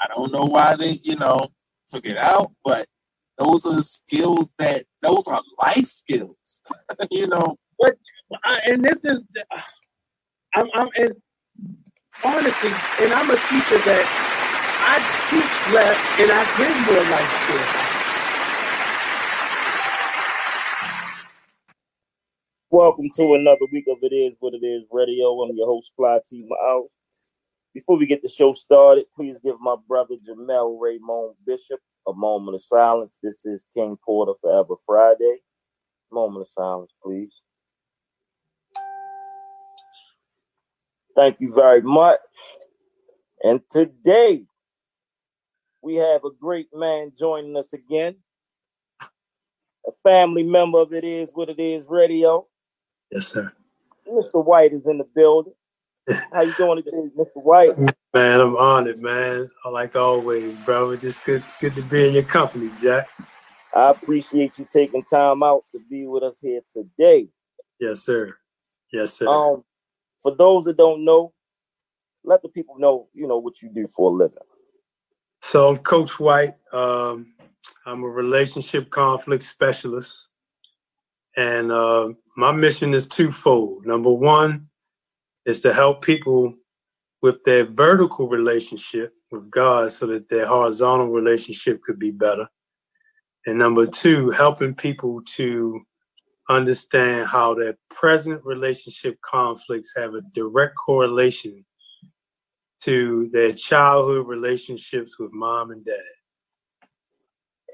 I don't know why they, you know, took it out, but those are skills that those are life skills, you know. But uh, and this is, I'm, I'm, and honestly, and I'm a teacher that I teach less and I give more life skills. Welcome to another week of It Is What It Is Radio. I'm your host, Fly T Miles. Before we get the show started, please give my brother Jamel Raymond Bishop a moment of silence. This is King Porter Forever Friday. Moment of silence, please. Thank you very much. And today we have a great man joining us again. A family member of It Is What It Is Radio. Yes, sir. Mr. White is in the building. How you doing today, Mr. White? Man, I'm honored, man. Like always, bro. Just good, good to be in your company, Jack. I appreciate you taking time out to be with us here today. Yes, sir. Yes, sir. Um, for those that don't know, let the people know, you know, what you do for a living. So I'm Coach White. Um, I'm a relationship conflict specialist. And uh, my mission is twofold. Number one is to help people with their vertical relationship with God so that their horizontal relationship could be better. And number two, helping people to understand how their present relationship conflicts have a direct correlation to their childhood relationships with mom and dad.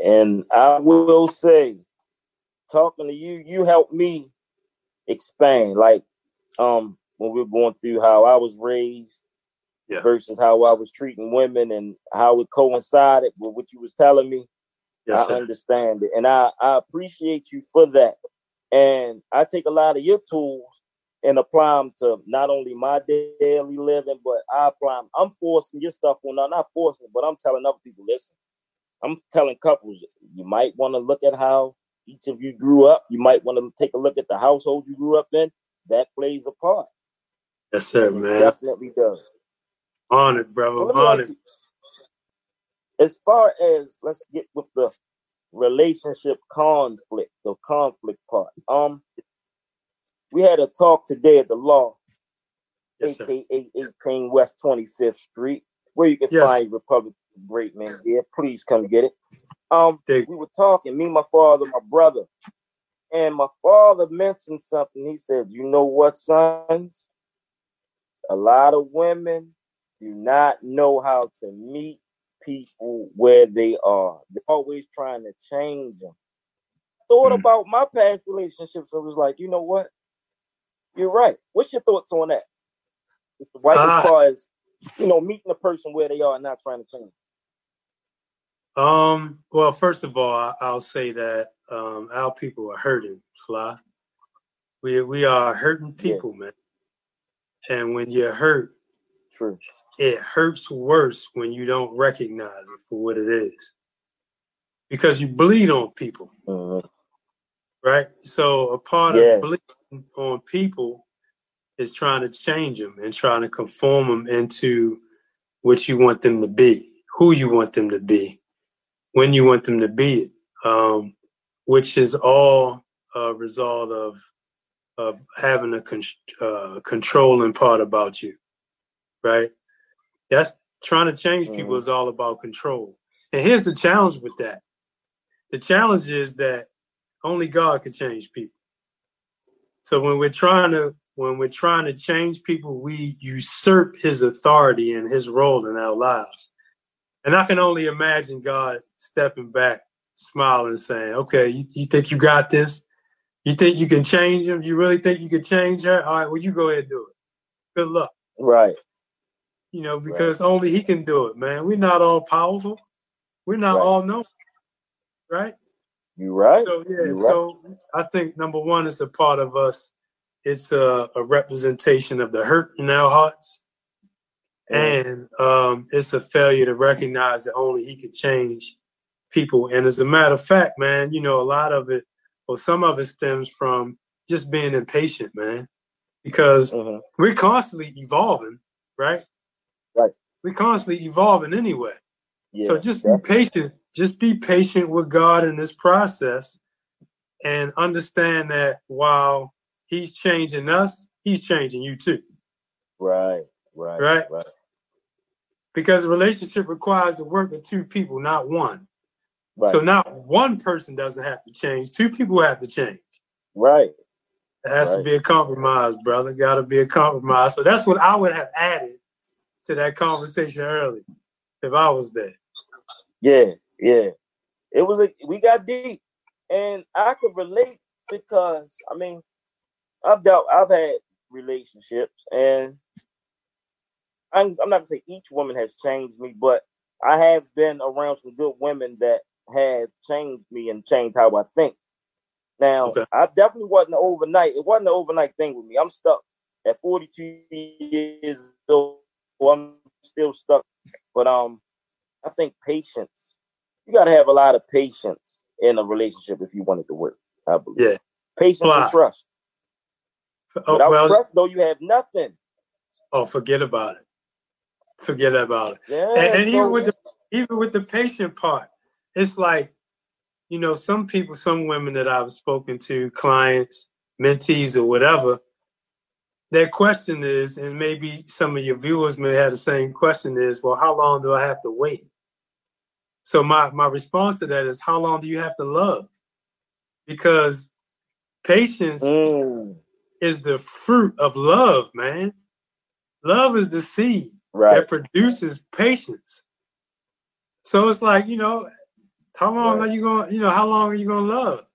And I will say, talking to you, you helped me expand. Like, um, when we are going through how I was raised yeah. versus how I was treating women and how it coincided with what you was telling me. Yes, I sir. understand it. And I, I appreciate you for that. And I take a lot of your tools and apply them to not only my daily living, but I apply them. I'm forcing your stuff on, well, not forcing, but I'm telling other people, listen, I'm telling couples, you might want to look at how each of you grew up. You might want to take a look at the household you grew up in. That plays a part. Yes, sir, man. definitely does. On it, brother. So on it. As far as let's get with the relationship conflict, the conflict part. Um, we had a talk today at the law, yes, aka 18 West 25th Street, where you can yes. find Republic Great Man here. Please come get it. Um, we were talking, me, my father, my brother, and my father mentioned something. He said, "You know what, sons? A lot of women do not know how to meet people where they are. They're always trying to change them. Thought mm. about my past relationships. I was like, you know what? You're right. What's your thoughts on that? It's the right uh, as far as you know, meeting a person where they are and not trying to change. Um. Well, first of all, I, will say that um, our people are hurting. Fly. We we are hurting people, yeah. man. And when you're hurt, True. it hurts worse when you don't recognize it for what it is. Because you bleed on people. Mm-hmm. Right? So a part yeah. of bleeding on people is trying to change them and trying to conform them into what you want them to be, who you want them to be, when you want them to be it, um, which is all a result of of having a con- uh, controlling part about you, right? That's trying to change people mm-hmm. is all about control. And here's the challenge with that. The challenge is that only God can change people. So when we're trying to when we're trying to change people, we usurp his authority and his role in our lives. And I can only imagine God stepping back, smiling, saying, Okay, you, you think you got this? You think you can change him? You really think you can change her? All right, well, you go ahead and do it. Good luck. Right. You know, because right. only he can do it, man. We're not all powerful. We're not right. all known. Right? You right. So yeah, you so. I think number one is a part of us. It's a, a representation of the hurt in our hearts. And um, it's a failure to recognize that only he can change people. And as a matter of fact, man, you know, a lot of it well, some of it stems from just being impatient, man, because mm-hmm. we're constantly evolving, right? Right. We're constantly evolving anyway. Yeah, so just be patient. Just be patient with God in this process and understand that while He's changing us, He's changing you too. Right, right, right. right. Because a relationship requires the work of two people, not one. Right. So not one person doesn't have to change. Two people have to change. Right. It has right. to be a compromise, brother. Got to be a compromise. So that's what I would have added to that conversation early if I was there. Yeah, yeah. It was a we got deep, and I could relate because I mean, I've dealt, I've had relationships, and I'm, I'm not gonna say each woman has changed me, but I have been around some good women that have changed me and changed how I think. Now, okay. I definitely wasn't overnight. It wasn't an overnight thing with me. I'm stuck at 42 years old. I'm still stuck. But um, I think patience. You got to have a lot of patience in a relationship if you want it to work. I believe. Yeah. Patience and trust. Oh, Without well, trust, though, you have nothing. Oh, forget about it. Forget about it. Yeah, and, and so, even with the even with the patient part, it's like, you know, some people, some women that I've spoken to, clients, mentees, or whatever, their question is, and maybe some of your viewers may have the same question is, well, how long do I have to wait? So my my response to that is, how long do you have to love? Because patience mm. is the fruit of love, man. Love is the seed right. that produces patience. So it's like, you know, how long right. are you gonna, You know, how long are you going to love?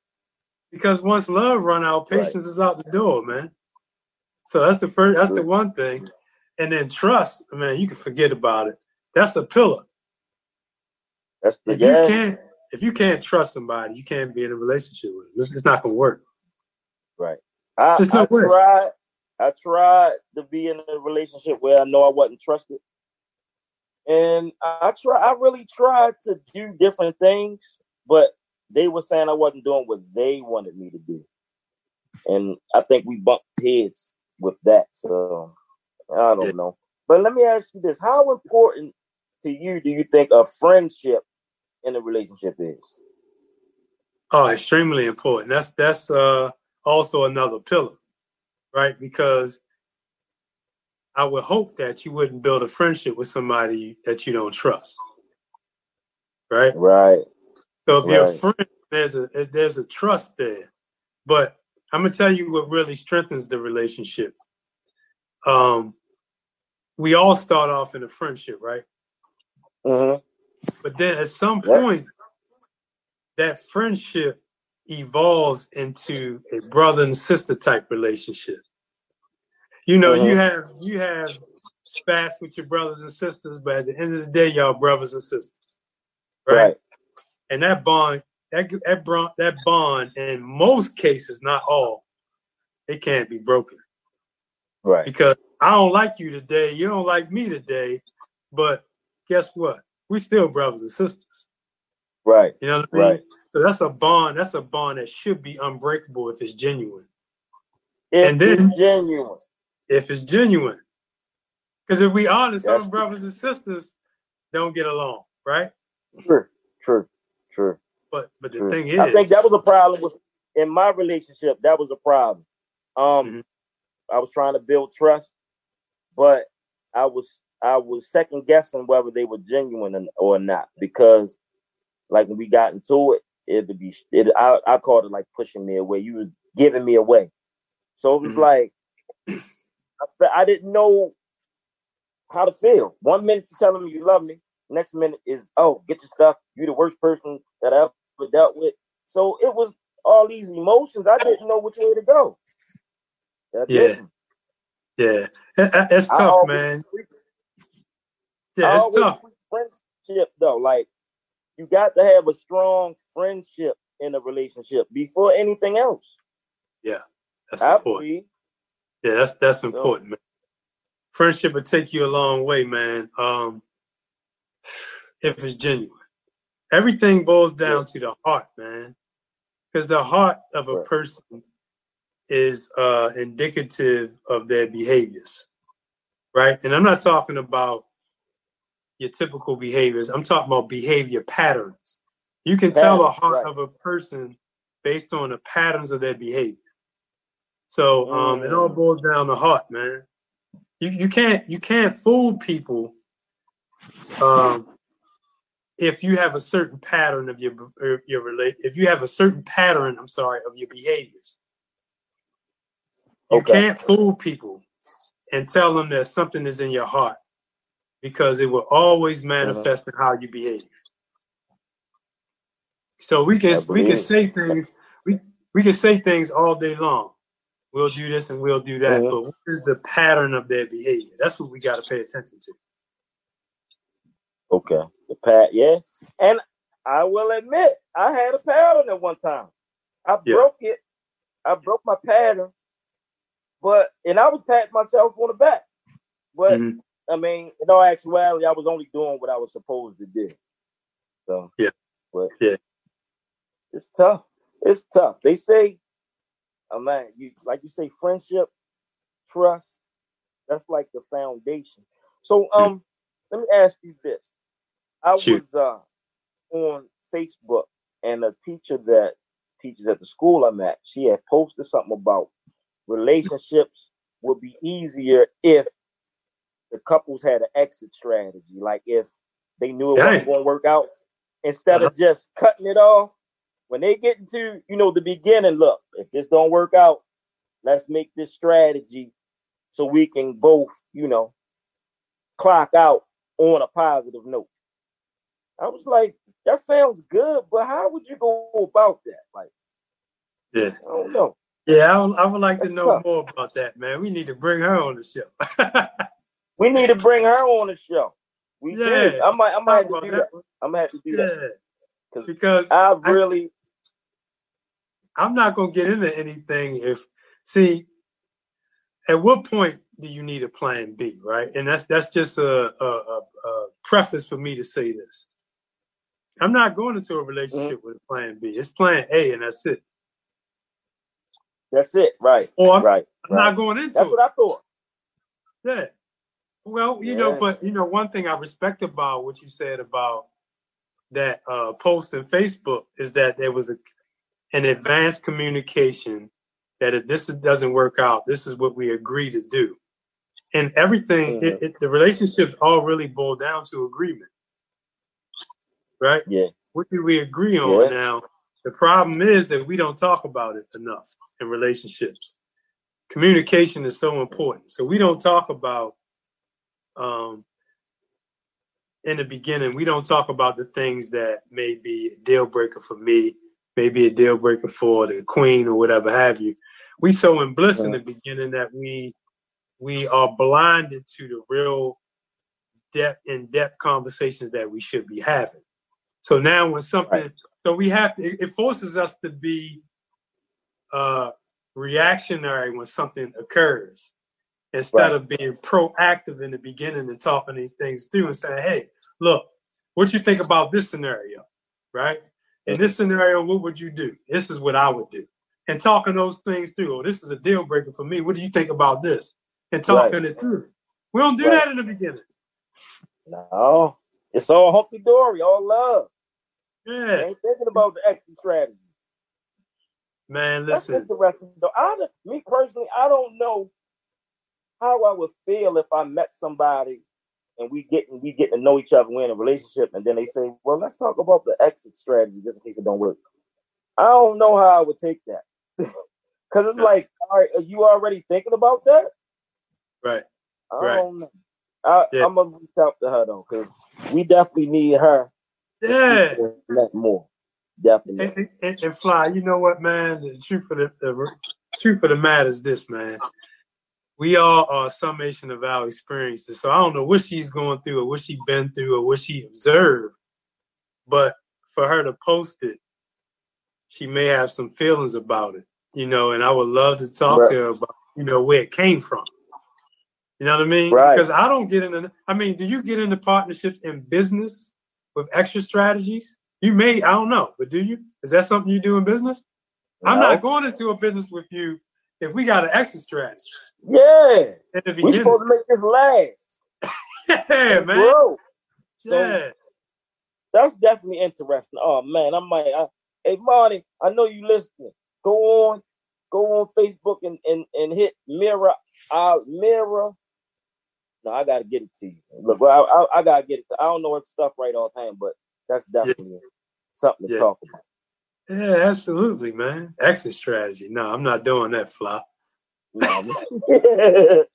Because once love run out, patience right. is out the door, man. So that's the first. That's the one thing, and then trust, man. You can forget about it. That's a pillar. That's the if you can't if you can't trust somebody, you can't be in a relationship with them. It's, it's not gonna work. Right. I, no I tried. I tried to be in a relationship where I know I wasn't trusted, and I try. I really tried to do different things, but they were saying I wasn't doing what they wanted me to do, and I think we bumped heads with that. So I don't know. But let me ask you this: How important to you do you think a friendship in a relationship is? Oh, extremely important. That's that's uh, also another pillar, right? Because I would hope that you wouldn't build a friendship with somebody that you don't trust. Right? Right. So if right. you're a friend, there's a there's a trust there. But I'm gonna tell you what really strengthens the relationship. Um, we all start off in a friendship, right? Mm-hmm. But then at some point, that friendship evolves into a brother and sister type relationship. You know, you uh-huh. have you have spats with your brothers and sisters, but at the end of the day, y'all brothers and sisters, right? right. And that bond, that that bond, that bond, in most cases, not all, it can't be broken, right? Because I don't like you today, you don't like me today, but guess what? We still brothers and sisters, right? You know what I mean? Right. So that's a bond. That's a bond that should be unbreakable if it's genuine. If and then genuine if it's genuine. Because if we honest, That's some brothers and sisters don't get along, right? True, true, true. But but the true. thing is, I think that was a problem with in my relationship. That was a problem. Um, mm-hmm. I was trying to build trust, but I was I was second guessing whether they were genuine or not because, like when we got into it, it'd be it. I I called it like pushing me away. You was giving me away, so it was mm-hmm. like I didn't know how to feel. One minute you're telling me you love me, next minute is oh get your stuff. You're the worst person that I ever dealt with. So it was all these emotions. I didn't know which way to go. I yeah, didn't. yeah, it's tough, man. Yeah, it's tough. Friendship though, like you got to have a strong friendship in a relationship before anything else. Yeah, that's I important. Believe, yeah, that's that's important, man. Friendship will take you a long way, man. Um, if it's genuine, everything boils down to the heart, man. Because the heart of a person is uh, indicative of their behaviors, right? And I'm not talking about your typical behaviors. I'm talking about behavior patterns. You can patterns, tell the heart right. of a person based on the patterns of their behavior. So um, it all mm. boils down to heart, man. You you can't you can't fool people um, if you have a certain pattern of your your relate if you have a certain pattern, I'm sorry, of your behaviors. You okay. can't fool people and tell them that something is in your heart because it will always uh-huh. manifest in how you behave. So we can we can say things we we can say things all day long. We'll do this and we'll do that, uh-huh. but what is the pattern of their behavior? That's what we got to pay attention to. Okay, the pat, yeah, and I will admit I had a pattern at one time. I yeah. broke it. I broke my pattern, but and I was patting myself on the back. But mm-hmm. I mean, in all actuality, I was only doing what I was supposed to do. So yeah, but yeah, it's tough. It's tough. They say, man, you like you say, friendship, trust. That's like the foundation. So um, let me ask you this. I Shoot. was uh on Facebook and a teacher that teaches at the school I'm at, she had posted something about relationships would be easier if the couples had an exit strategy. Like if they knew it Dang. wasn't going to work out, instead uh-huh. of just cutting it off, when they get into you know the beginning, look, if this don't work out, let's make this strategy so we can both you know clock out on a positive note. I was like, that sounds good, but how would you go about that? Like, yeah, I don't know. Yeah, I, I would like That's to know tough. more about that, man. We need to bring her on the show. We need to bring her on the show. We yeah. did. I might. I might have to do that. that. I'm gonna have to do yeah. that because I really. I'm not gonna get into anything if see. At what point do you need a plan B, right? And that's that's just a, a, a, a preface for me to say this. I'm not going into a relationship mm-hmm. with a plan B. It's plan A, and that's it. That's it, right? Or I'm, right. I'm right. not going into. That's it. what I thought. Yeah, well, you yes. know, but you know, one thing I respect about what you said about that uh, post in Facebook is that there was a an advanced communication that if this doesn't work out, this is what we agree to do, and everything. Mm-hmm. It, it, the relationships all really boil down to agreement, right? Yeah. What do we agree on yeah. now? The problem is that we don't talk about it enough in relationships. Communication is so important, so we don't talk about um, in the beginning, we don't talk about the things that may be a deal breaker for me, maybe a deal breaker for the queen or whatever have you. We so in bliss in the beginning that we we are blinded to the real depth in depth conversations that we should be having. So now when something right. so we have to it forces us to be uh reactionary when something occurs instead right. of being proactive in the beginning and talking these things through and saying, hey, look, what you think about this scenario, right? In this scenario, what would you do? This is what I would do. And talking those things through. Oh, this is a deal breaker for me. What do you think about this? And talking right. it through. We don't do right. that in the beginning. No, it's all hunky dory, all love. Yeah. ain't thinking about the exit strategy. Man, listen. That's interesting. Though I, me personally, I don't know how I would feel if I met somebody and we get we get to know each other, we're in a relationship, and then they say, "Well, let's talk about the exit strategy just in case it don't work." I don't know how I would take that because it's like, all right, are you already thinking about that? Right. I right. don't know. I, yeah. I'm gonna reach out to her though, because we definitely need her. Yeah. More. Definitely. And, and, and, fly, you know what, man? The truth of the, the truth of the matter is this, man we all are a summation of our experiences. So I don't know what she's going through or what she's been through or what she observed. But for her to post it, she may have some feelings about it, you know, and I would love to talk right. to her about, you know, where it came from. You know what I mean? Right. Because I don't get into I mean, do you get into partnerships in business with extra strategies? You may, I don't know, but do you? Is that something you do in business? No. I'm not going into a business with you if we got an exit strategy. Yeah. We supposed to make this last. yeah, man. Bro. So yeah. that's definitely interesting. Oh man, I might. I, hey Marty, I know you listening. Go on, go on Facebook and and, and hit mirror uh mirror. No, I gotta get it to you. Look, I, I, I gotta get it. To, I don't know if stuff right all the time, but that's definitely yeah. something to yeah. talk about. Yeah, absolutely, man. Exit strategy. No, I'm not doing that flop. No,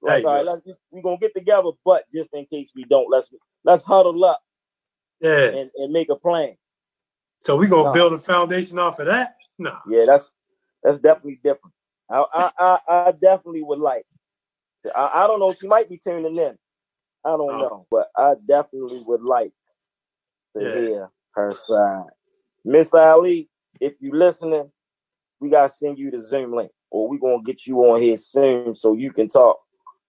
like, all right, let's just, we're gonna get together, but just in case we don't, let's let's huddle up. Yeah. And, and make a plan. So we gonna no. build a foundation off of that? No. Yeah, that's that's definitely different. I I I, I definitely would like. I, I don't know. She might be tuning in. I don't oh. know, but I definitely would like to yeah. hear her side. Miss Ali, if you listening, we gotta send you the Zoom link, or we gonna get you on here soon so you can talk,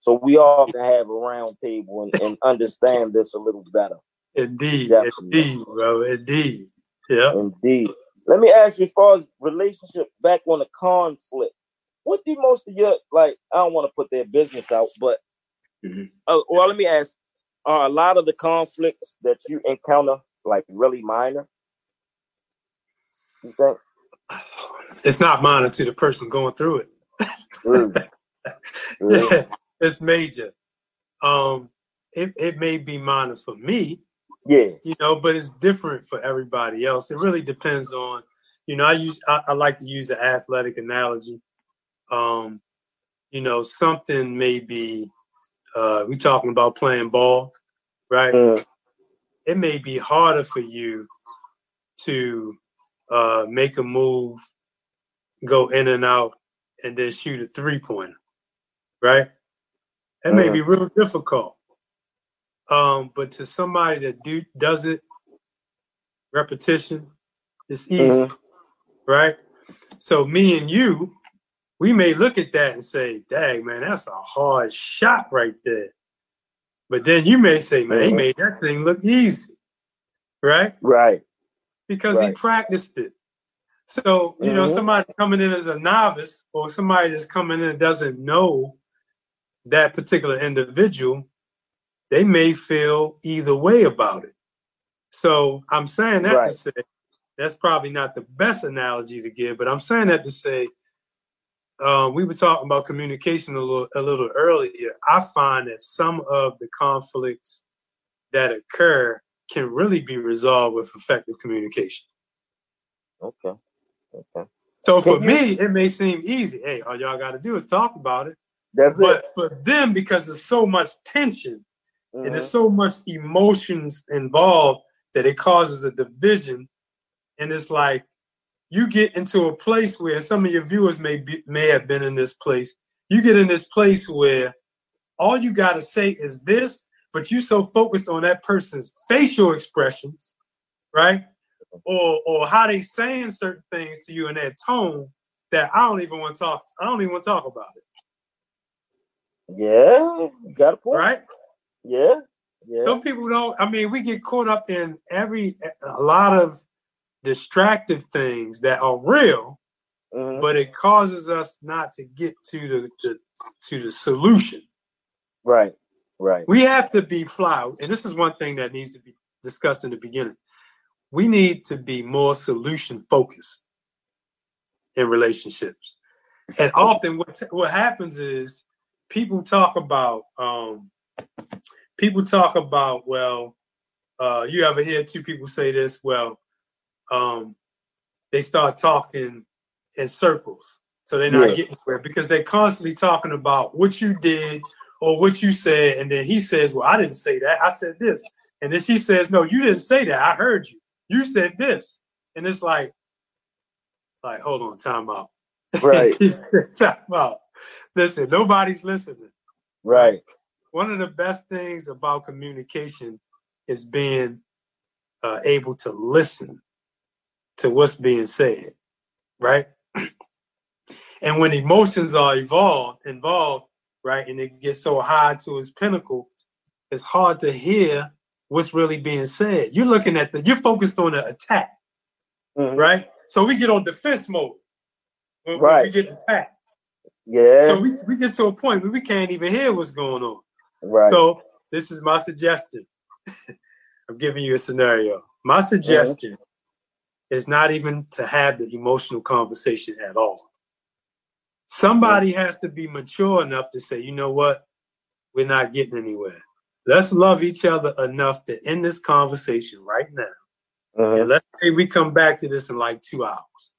so we all can have a round table and, and understand this a little better. Indeed, Definitely. indeed, bro, indeed, yeah, indeed. Let me ask you, as far as relationship back on the conflict, what do most of your like? I don't want to put their business out, but mm-hmm. uh, well, let me ask: Are a lot of the conflicts that you encounter like really minor? It's not minor to the person going through it. Yeah, it's major. Um, it, it may be minor for me. Yeah. You know, but it's different for everybody else. It really depends on, you know, I use I, I like to use an athletic analogy. Um, you know, something may be uh we talking about playing ball, right? Mm. It may be harder for you to uh, make a move, go in and out, and then shoot a three pointer, right? That may be uh-huh. real difficult. Um, but to somebody that do does it, repetition, it's easy, uh-huh. right? So me and you, we may look at that and say, "Dang, man, that's a hard shot right there." But then you may say, "Man, he uh-huh. made that thing look easy," right? Right because right. he practiced it. So, you mm-hmm. know, somebody coming in as a novice or somebody that's coming in and doesn't know that particular individual, they may feel either way about it. So I'm saying that right. to say that's probably not the best analogy to give, but I'm saying that to say uh, we were talking about communication a little, a little earlier. I find that some of the conflicts that occur can really be resolved with effective communication. Okay. Okay. So for you, me, it may seem easy. Hey, all y'all got to do is talk about it. That's but it. for them, because there's so much tension mm-hmm. and there's so much emotions involved that it causes a division. And it's like you get into a place where some of your viewers may be, may have been in this place. You get in this place where all you got to say is this, but you so focused on that person's facial expressions, right? Or or how they saying certain things to you in that tone that I don't even want to talk. I don't even want to talk about it. Yeah, got a point. Right? Yeah. Yeah. Some people don't. I mean, we get caught up in every a lot of distractive things that are real, mm-hmm. but it causes us not to get to the, the to the solution. Right. Right. We have to be fly, and this is one thing that needs to be discussed in the beginning. We need to be more solution focused in relationships. And often what what happens is people talk about um, people talk about well uh, you ever hear two people say this well um, they start talking in circles so they're not yeah. getting anywhere because they're constantly talking about what you did or what you said, and then he says, "Well, I didn't say that. I said this," and then she says, "No, you didn't say that. I heard you. You said this," and it's like, like, hold on, time out. Right. time out. Listen, nobody's listening. Right. One of the best things about communication is being uh, able to listen to what's being said, right? and when emotions are involved, involved, right? And it gets so high to its pinnacle, it's hard to hear what's really being said. You're looking at the, you're focused on the attack, mm-hmm. right? So we get on defense mode when, right. when we get attacked. Yeah. So we, we get to a point where we can't even hear what's going on. Right. So this is my suggestion. I'm giving you a scenario. My suggestion mm-hmm. is not even to have the emotional conversation at all. Somebody has to be mature enough to say, you know what? We're not getting anywhere. Let's love each other enough to end this conversation right now. Uh-huh. And let's say we come back to this in like two hours.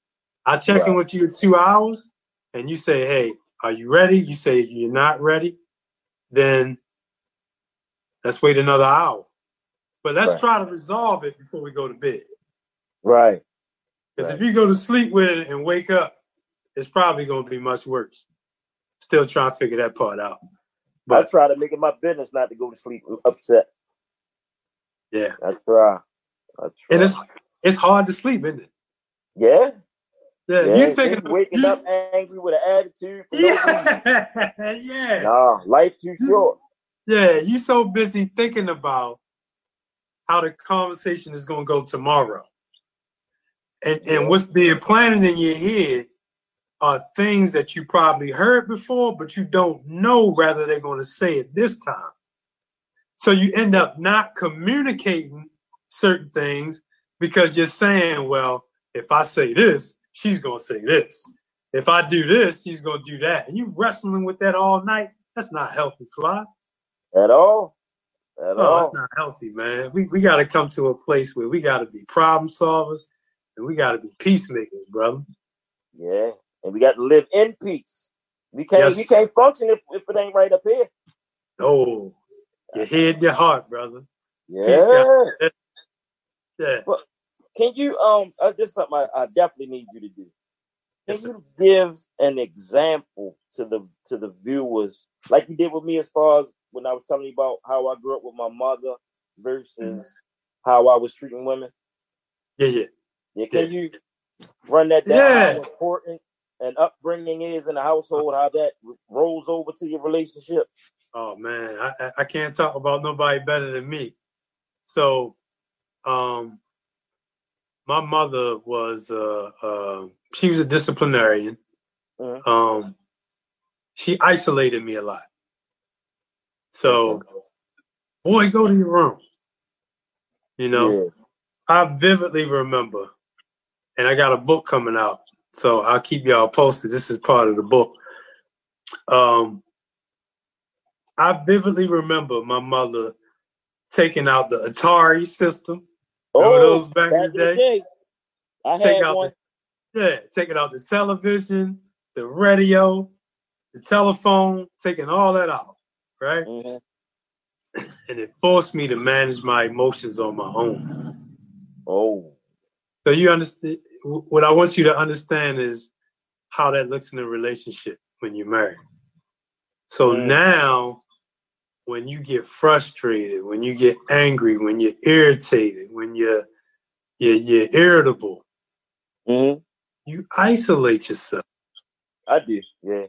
I check right. in with you in two hours and you say, hey, are you ready? You say you're not ready, then let's wait another hour. But let's right. try to resolve it before we go to bed. Right. Because right. if you go to sleep with it and wake up, it's probably going to be much worse. Still trying to figure that part out. But I try to make it my business not to go to sleep upset. Yeah. I try. I try. And it's it's hard to sleep, isn't it? Yeah. Yeah, yeah you thinking waking you, up angry with an attitude? yeah, no yeah. Nah, life too short. Yeah, you so busy thinking about how the conversation is going to go tomorrow, and and what's being planted in your head are things that you probably heard before, but you don't know whether they're going to say it this time. So you end up not communicating certain things because you're saying, well, if I say this, she's gonna say this. If I do this, she's gonna do that. And you wrestling with that all night, that's not healthy, fly. At all. At no, all. that's not healthy, man. We we gotta come to a place where we gotta be problem solvers and we gotta be peacemakers, brother. Yeah. And we got to live in peace. We can't yes. we can't function if, if it ain't right up here. No. Your head, your heart, brother. Yeah. Yeah. But can you um? Uh, this is something I, I, definitely need you to do. Can yes, you give an example to the to the viewers, like you did with me, as far as when I was telling you about how I grew up with my mother versus mm-hmm. how I was treating women? Yeah, yeah. Yeah. Can yeah. you run that down? Yeah. How important and upbringing is in the household, how that rolls over to your relationship? Oh man, I, I can't talk about nobody better than me. So, um, my mother was uh, uh, she was a disciplinarian. Mm-hmm. Um, she isolated me a lot. So, boy, go to your room. You know, yeah. I vividly remember, and I got a book coming out, so I'll keep y'all posted. This is part of the book. Um, I vividly remember my mother taking out the Atari system oh, those back, back in the day? day. I Take had out one. The, yeah, taking out the television, the radio, the telephone, taking all that out, right? Mm-hmm. And it forced me to manage my emotions on my own. Oh. So you understand what I want you to understand is how that looks in a relationship when you're married. So mm. now when you get frustrated, when you get angry, when you're irritated, when you're you're, you're irritable, mm-hmm. you isolate yourself. I do, yeah.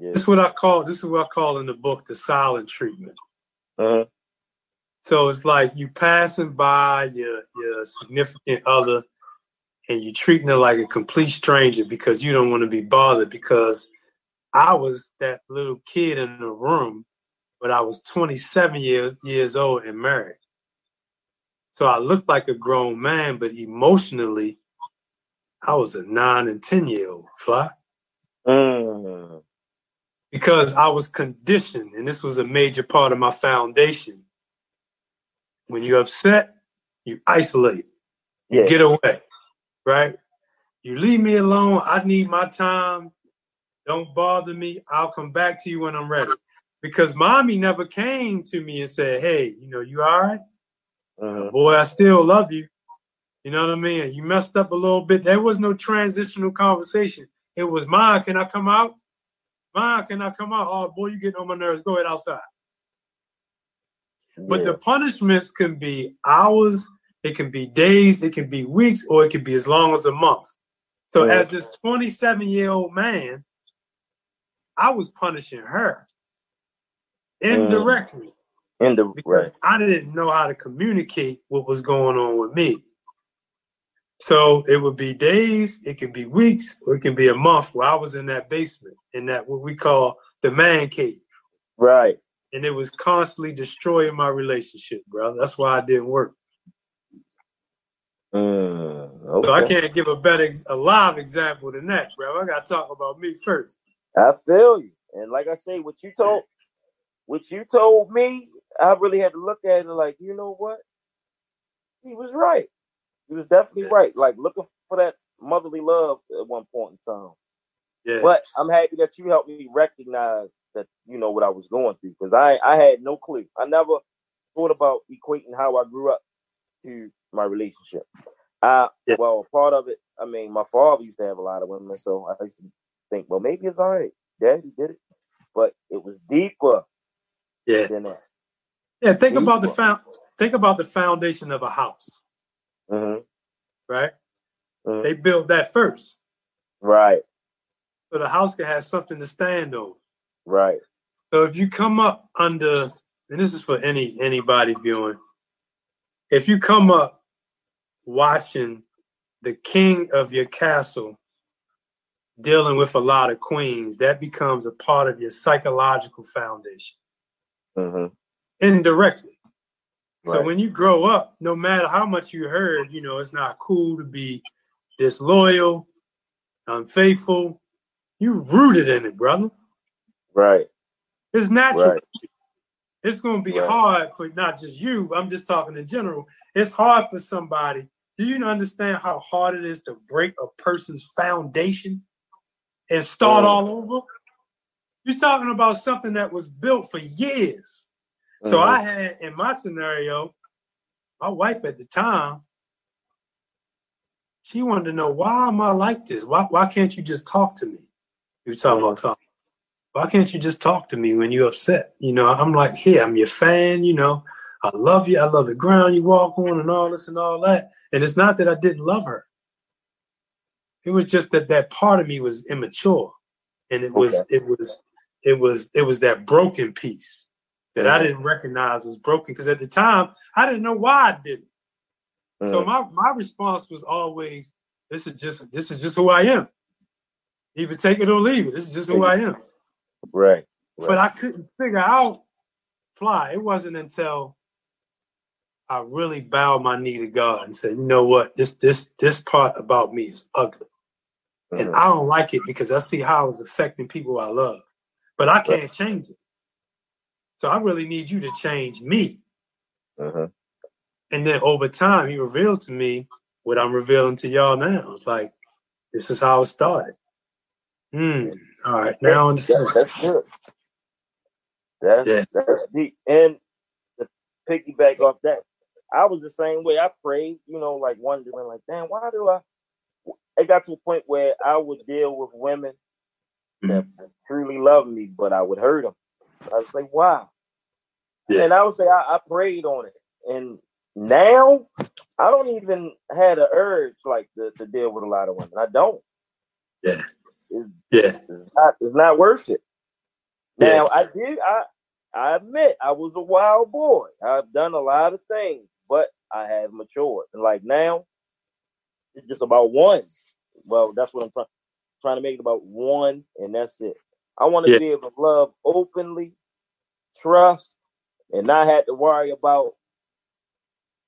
yeah. This is what I call this is what I call in the book the silent treatment. Uh-huh. So it's like you passing by your your significant other and you're treating her like a complete stranger because you don't want to be bothered because I was that little kid in the room but I was 27 years years old and married. So I looked like a grown man, but emotionally, I was a nine and 10 year old fly. Mm. Because I was conditioned, and this was a major part of my foundation. When you're upset, you isolate, you yeah. get away, right? You leave me alone. I need my time. Don't bother me. I'll come back to you when I'm ready because mommy never came to me and said, "Hey, you know, you all right? uh-huh. Boy, I still love you." You know what I mean? You messed up a little bit. There was no transitional conversation. It was mine. Can I come out? Mine, can I come out? Oh boy, you getting on my nerves. Go ahead outside. Yeah. But the punishments can be hours, it can be days, it can be weeks, or it can be as long as a month. So yeah. as this 27 year old man, I was punishing her indirectly. Mm. because right. I didn't know how to communicate what was going on with me. So it would be days, it could be weeks, or it can be a month where I was in that basement, in that what we call the man cave. Right. And it was constantly destroying my relationship, bro. That's why I didn't work. Mm, okay. So I can't give a better, a live example than that, bro. I got to talk about me first. I feel you, and like I say, what you told, what you told me, I really had to look at it like, you know what? He was right. He was definitely yeah. right. Like looking for that motherly love at one point in time. Yeah. But I'm happy that you helped me recognize that you know what I was going through because I I had no clue. I never thought about equating how I grew up to my relationship. Uh yeah. well part of it, I mean, my father used to have a lot of women, so I used to think, well, maybe it's all right. Daddy did it. But it was deeper yeah. than that. Yeah, think deeper. about the found think about the foundation of a house. Mm-hmm. Right? Mm-hmm. They build that first. Right. So the house can have something to stand on. Right. So if you come up under, and this is for any anybody viewing, if you come up watching the king of your castle dealing with a lot of queens, that becomes a part of your psychological foundation. Mm-hmm. Indirectly. Right. So when you grow up, no matter how much you heard, you know, it's not cool to be disloyal, unfaithful, you rooted in it, brother. Right. It's natural. Right. It's going to be Right. hard for not just you. I'm just talking in general. It's hard for somebody. Do you understand how hard it is to break a person's foundation and start Mm. all over? You're talking about something that was built for years. So Mhm. I had in my scenario, my wife at the time, she wanted to know why am I like this? Why why can't you just talk to me? You were talking about talking. Why can't you just talk to me when you're upset? You know, I'm like, here, I'm your fan, you know. I love you. I love the ground you walk on and all this and all that. And it's not that I didn't love her. It was just that that part of me was immature. And it was Okay. it was it was it was that broken piece that I Mhm. didn't recognize was broken because at the time I didn't know why I did it. So Mhm. my my response was always, "This is just this is just who I am. Either take it or leave it. This is just who I am." Right. But I couldn't figure out fly. It wasn't until I really bowed my knee to God and said, "You know what? This this this part about me is ugly, and Mhm. I don't like it because I see how it's affecting people I love, but I can't change it. So I really need you to change me." Mhm. And then over time, he revealed to me what I'm revealing to y'all now. It's like, this is how it started. Hmm. All right. Now I That- understand. that's good. That's Yeah. that's deep. And to piggyback off that, I was the same way. I prayed, you know, like wondering, like, damn, why do I? It got to a point where I would deal with women that mm-hmm. truly love me, but I would hurt them. I was like, why? Yeah. And I would say I, I prayed on it, and now I don't even have the urge like to, to deal with a lot of women. I don't. Yeah. It's, Yeah. it's not. It's not worth it. Yeah. Now I did. I I admit I was a wild boy. I've done a lot of things, but I have matured. And like now, it's just about one. Well, that's what I'm trying trying to make it about one, and that's it. I want to Yeah. be able to love openly, trust, and not have to worry about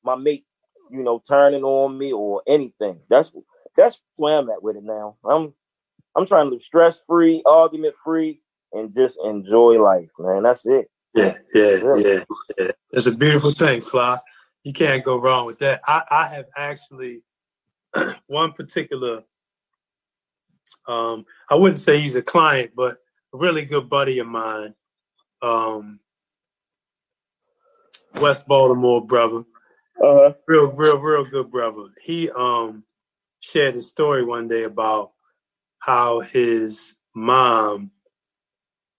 my mate, you know, turning on me or anything. That's that's where I'm at with it now. I'm I'm trying to live stress free, argument free, and just enjoy life, man. That's it. Yeah. Yeah. Yeah. Yeah. It's a beautiful thing, Fly. You can't go wrong with that. I, I have actually one particular um I wouldn't say he's a client, but a really good buddy of mine. Um West Baltimore brother. Uh-huh. real, real, real good brother. He um shared a story one day about how his mom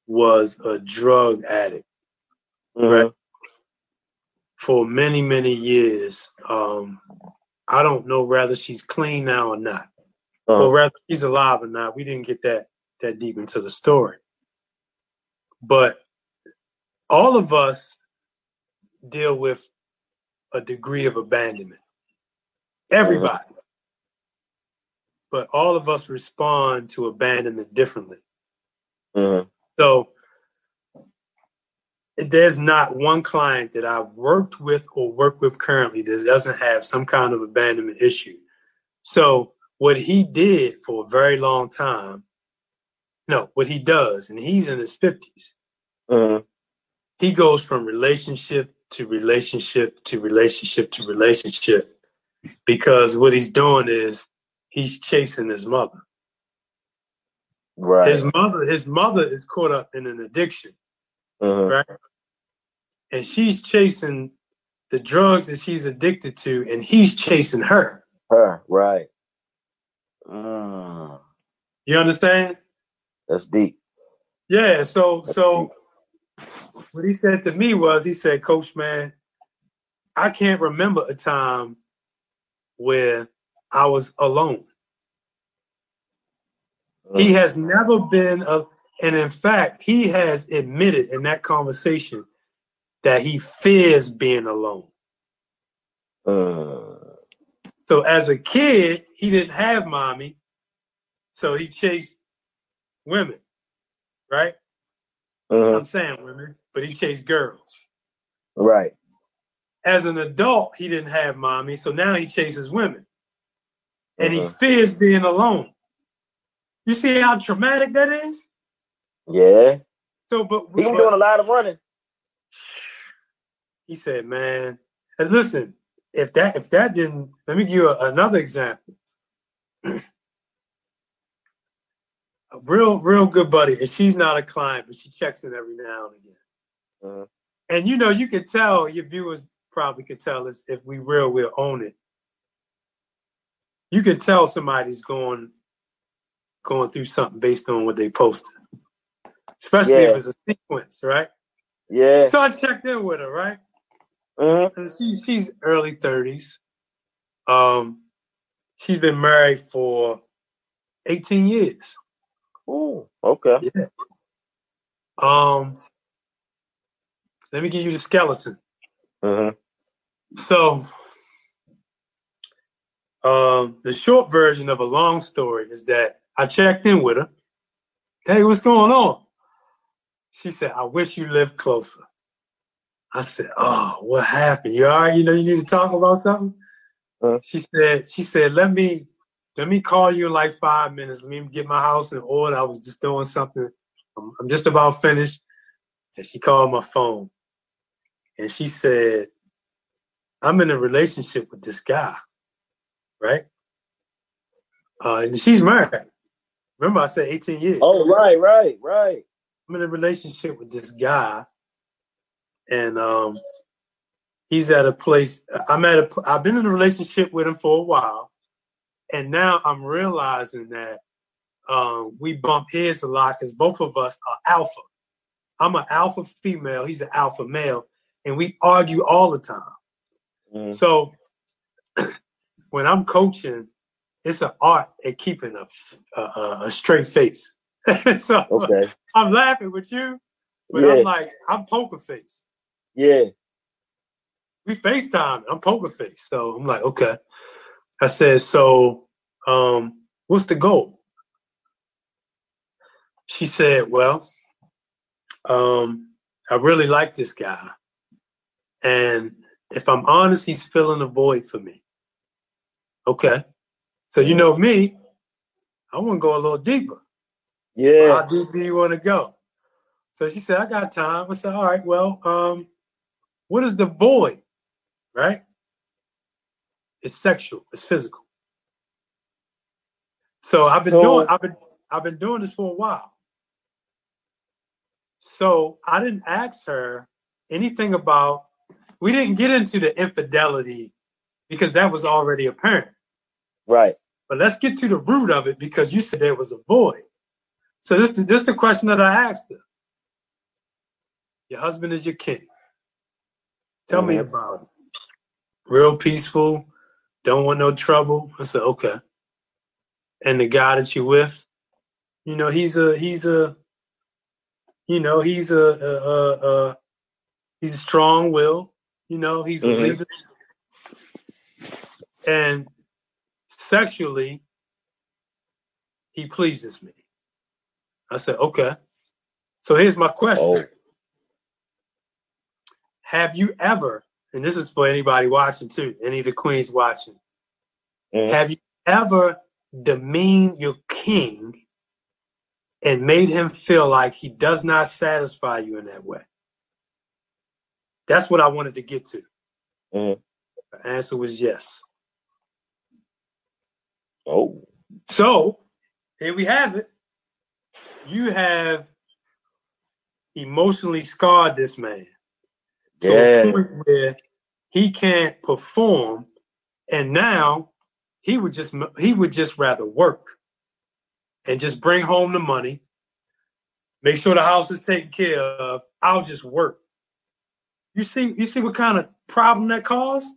was a drug addict Mhm. for many, many years. Um, I don't know whether she's clean now or not, Uh-huh. or whether she's alive or not. We didn't get that that deep into the story, but all of us deal with a degree of abandonment. Everybody. But all of us respond to abandonment differently. Mhm. So there's not one client that I've worked with or work with currently that doesn't have some kind of abandonment issue. So what he did for a very long time, no, what he does, and he's in his 50s, mm-hmm. he goes from relationship to relationship to relationship to relationship because what he's doing is he's chasing his mother. Right. His mother, his mother is caught up in an addiction. Mm-hmm. Right. And she's chasing the drugs that she's addicted to, and he's chasing her. Her, right. Mm. You understand? That's deep. Yeah. So That's so deep. what he said to me was he said, Coach man, I can't remember a time where I was alone. He has never been a and in fact, he has admitted in that conversation that he fears being alone. Uh. So as a kid, he didn't have mommy. So he chased women, right? Uh-huh. I'm saying women, but he chased girls. Right. As an adult, he didn't have mommy. So now he chases women. And uh-huh. he fears being alone. You see how traumatic that is? Yeah. So, but he been doing a lot of running. He said, "Man, and listen, if that if that didn't, let me give you a, another example. a real real good buddy, and she's not a client, but she checks in every now and again. Uh-huh. And you know, you can tell your viewers probably could tell us if we real, we'll own it. You can tell somebody's going going through something based on what they posted, especially yeah. if it's a sequence, right? Yeah. So I checked in with her, right? Mm-hmm. She, she's early 30s. Um, she's been married for 18 years. Oh, okay. Yeah. Um, let me give you the skeleton. Mm-hmm. So, um, the short version of a long story is that I checked in with her. Hey, what's going on? She said, I wish you lived closer. I said, "Oh, what happened? You all right? You know, you need to talk about something." Uh, she said, "She said, let me, let me call you in like five minutes. Let me get my house in order. I was just doing something. I'm, I'm just about finished." And she called my phone, and she said, "I'm in a relationship with this guy, right? Uh, and she's married. Remember, I said 18 years. Oh, right, right, right. I'm in a relationship with this guy." and um, he's at a place. I'm at a. I've been in a relationship with him for a while, and now I'm realizing that um, we bump heads a lot because both of us are alpha. I'm an alpha female. He's an alpha male, and we argue all the time. Mm. So when I'm coaching, it's an art at keeping a a, a straight face. so okay. I'm laughing with you, but yeah. I'm like I'm poker face. Yeah. We FaceTime. I'm poker face. So I'm like, okay. I said, so um, what's the goal? She said, well, um, I really like this guy. And if I'm honest, he's filling a void for me. Okay. So you know me, I want to go a little deeper. Yeah. How deep do you want to go? So she said, I got time. I said, all right, well, um, what is the void? Right? It's sexual, it's physical. So I've been so, doing I've been I've been doing this for a while. So I didn't ask her anything about we didn't get into the infidelity because that was already apparent. Right. But let's get to the root of it because you said there was a void. So this, this is the question that I asked her. Your husband is your king. Tell mm-hmm. me about it. Real peaceful, don't want no trouble. I said, okay. And the guy that you with, you know, he's a he's a you know, he's a, a, a, a he's a strong will, you know, he's mm-hmm. leader. And sexually, he pleases me. I said, okay. So here's my question. Oh. have you ever, and this is for anybody watching too, any of the queens watching, mm. have you ever demeaned your king and made him feel like he does not satisfy you in that way? That's what I wanted to get to. Mm. The answer was yes. Oh. So here we have it. You have emotionally scarred this man to yeah. a point where he can't perform, and now he would just he would just rather work and just bring home the money, make sure the house is taken care of. I'll just work. You see, you see what kind of problem that caused?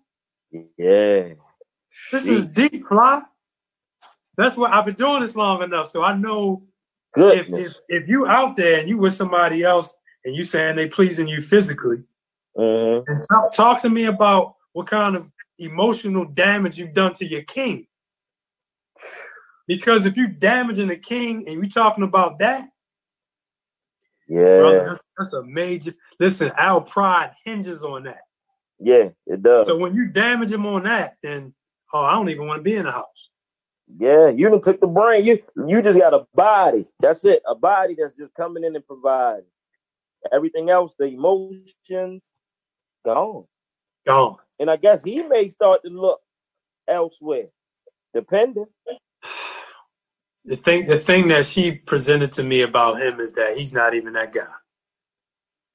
Yeah. This is deep, fly. That's what I've been doing this long enough, so I know if, if if you out there and you with somebody else and you saying they pleasing you physically, uh-huh. and talk, talk to me about what kind of emotional damage you've done to your king. Because if you're damaging the king and we talking about that, yeah, brother, that's, that's, a major. Listen, our pride hinges on that. Yeah, it does. So when you damage him on that, then oh, I don't even want to be in the house. Yeah, you done took the brain. You you just got a body. That's it. A body that's just coming in and providing. Everything else, the emotions, gone. Gone. And I guess he may start to look elsewhere, depending. The thing the thing that she presented to me about him is that he's not even that guy.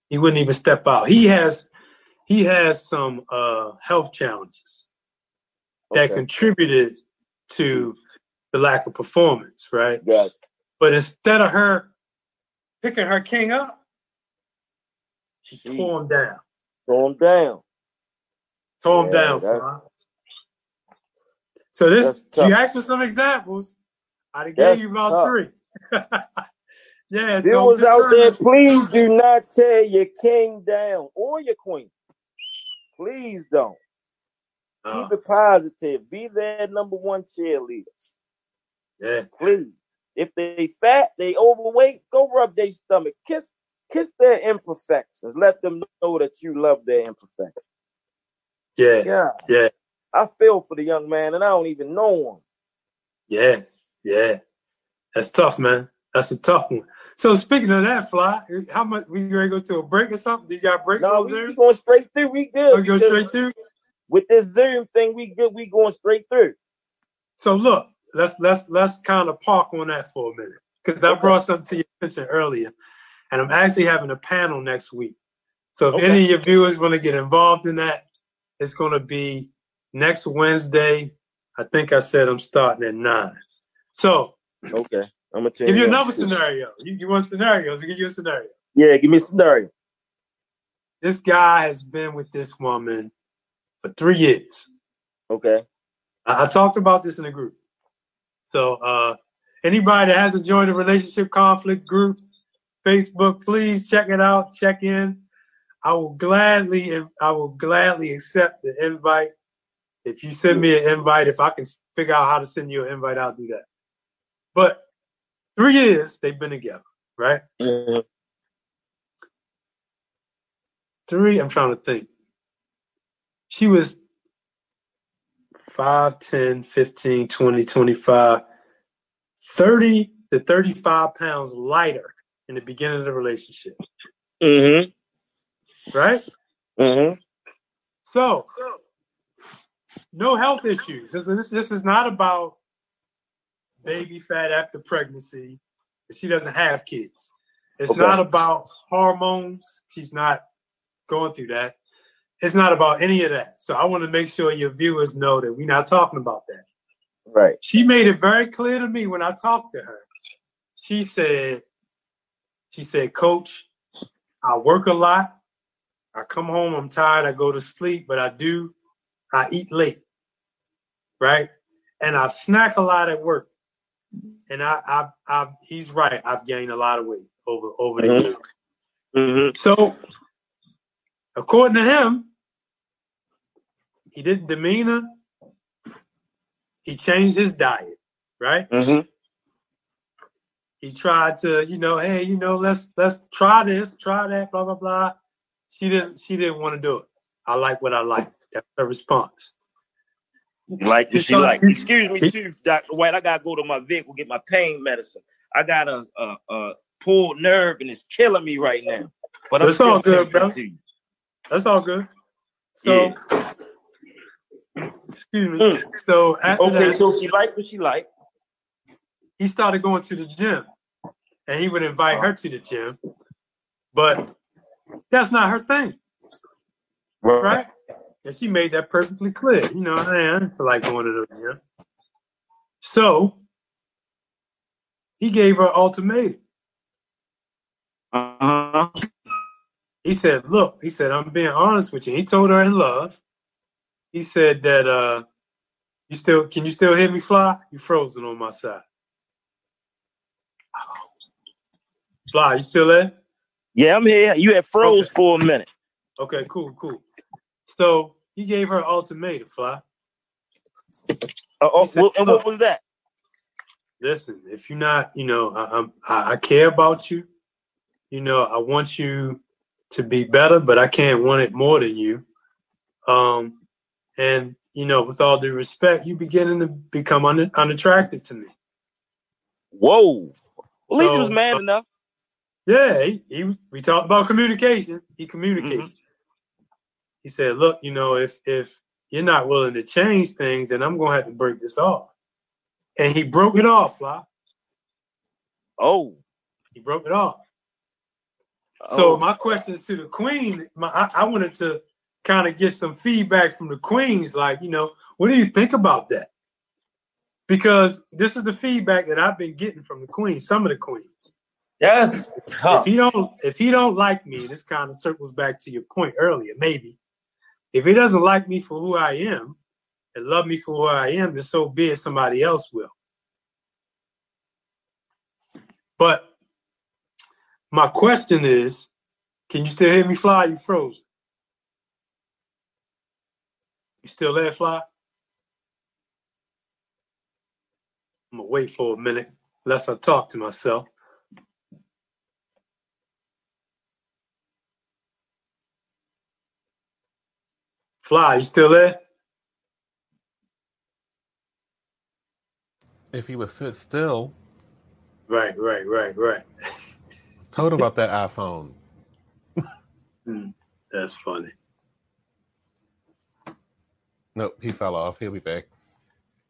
He wouldn't even step out. He has he has some uh health challenges okay. that contributed to the lack of performance, right? Yeah. But instead of her picking her king up, she, she tore him down. Tore him down. Tore him yeah, down. So this, you asked for some examples. I gave you about tough. three. yeah, so was out there. Please do not tear your king down or your queen. Please don't. Uh, Keep it positive. Be their number one cheerleader. Yeah. Please. If they fat, they overweight, go rub their stomach. Kiss kiss their imperfections. Let them know that you love their imperfections. Yeah. Yeah. Yeah. I feel for the young man and I don't even know him. Yeah. Yeah. That's tough, man. That's a tough one. So speaking of that, Fly, how much we gonna go to a break or something? Do you got breaks no, we, we going straight through. We good. Oh, we go straight through with this Zoom thing, we good. We going straight through. So look, let's let's let's kind of park on that for a minute because I brought something to your attention earlier, and I'm actually having a panel next week. So if okay. any of your viewers want to get involved in that, it's going to be next Wednesday. I think I said I'm starting at nine. So okay, I'm gonna give you another scenario. You, you want scenarios? Give you a scenario. Yeah, give me a scenario. This guy has been with this woman for three years. Okay. I, I talked about this in the group. So uh, anybody that hasn't joined the relationship conflict group, Facebook, please check it out. Check in. I will gladly, I will gladly accept the invite. If you send me an invite, if I can figure out how to send you an invite, I'll do that. But three years they've been together, right? Mm-hmm. Three, I'm trying to think she was 5, 10, 15, 20, 25, 30 to 35 pounds lighter in the beginning of the relationship. Mm-hmm. Right? Mm-hmm. So, no health issues. This, this is not about baby fat after pregnancy. She doesn't have kids. It's okay. not about hormones. She's not going through that. It's not about any of that. So I want to make sure your viewers know that we're not talking about that. Right. She made it very clear to me when I talked to her. She said, she said, Coach, I work a lot. I come home, I'm tired, I go to sleep, but I do, I eat late. Right? And I snack a lot at work. And I, I, I he's right. I've gained a lot of weight over over the mm-hmm. years. Mm-hmm. So, according to him, he didn't demean her. He changed his diet, right? Mm-hmm. He tried to, you know, hey, you know, let's let's try this, try that, blah blah blah. she didn't she didn't want to do it. I like what I like. That's her response. Like she like, excuse me, too, Dr. White, I gotta go to my vehicle, get my pain medicine. I got a, a, a pulled nerve and it's killing me right now. But that's all good, bro. That's all good. So yeah. excuse me. Mm. So okay, that, so she liked what she liked. He started going to the gym and he would invite her to the gym, but that's not her thing. Right. right? And she made that perfectly clear. You know, I didn't feel like going to the gym. So he gave her ultimatum. Uh-huh. He said, look, he said, I'm being honest with you. He told her in love. He said that uh you still can you still hear me fly? You frozen on my side. Fly, you still there? Yeah, I'm here. You had froze okay. for a minute. Okay, cool, cool. So he gave her ultimatum, Fly. Uh, oh, said, well, and what was that? Listen, if you're not, you know, I, I, I care about you. You know, I want you to be better, but I can't want it more than you. Um, and you know, with all due respect, you beginning to become un- unattractive to me. Whoa! At least he was man uh, enough. Yeah, he, he, we talked about communication. He communicated. Mm-hmm. He said, "Look, you know, if if you're not willing to change things, then I'm gonna have to break this off." And he broke it off, Fly. Oh, he broke it off. Oh. So my questions to the queen, my, I, I wanted to kind of get some feedback from the queens, like, you know, what do you think about that? Because this is the feedback that I've been getting from the queens, some of the queens. Yes. If he don't, if he don't like me, this kind of circles back to your point earlier. Maybe if he doesn't like me for who I am and love me for who I am, then so be it. Somebody else will. But my question is, can you still hear me fly? You froze. You still there, fly? I'm gonna wait for a minute, unless I talk to myself. Fly, you still there? If he would sit still. Right, right, right, right. Told about that iPhone. Hmm, that's funny. Nope, he fell off. He'll be back.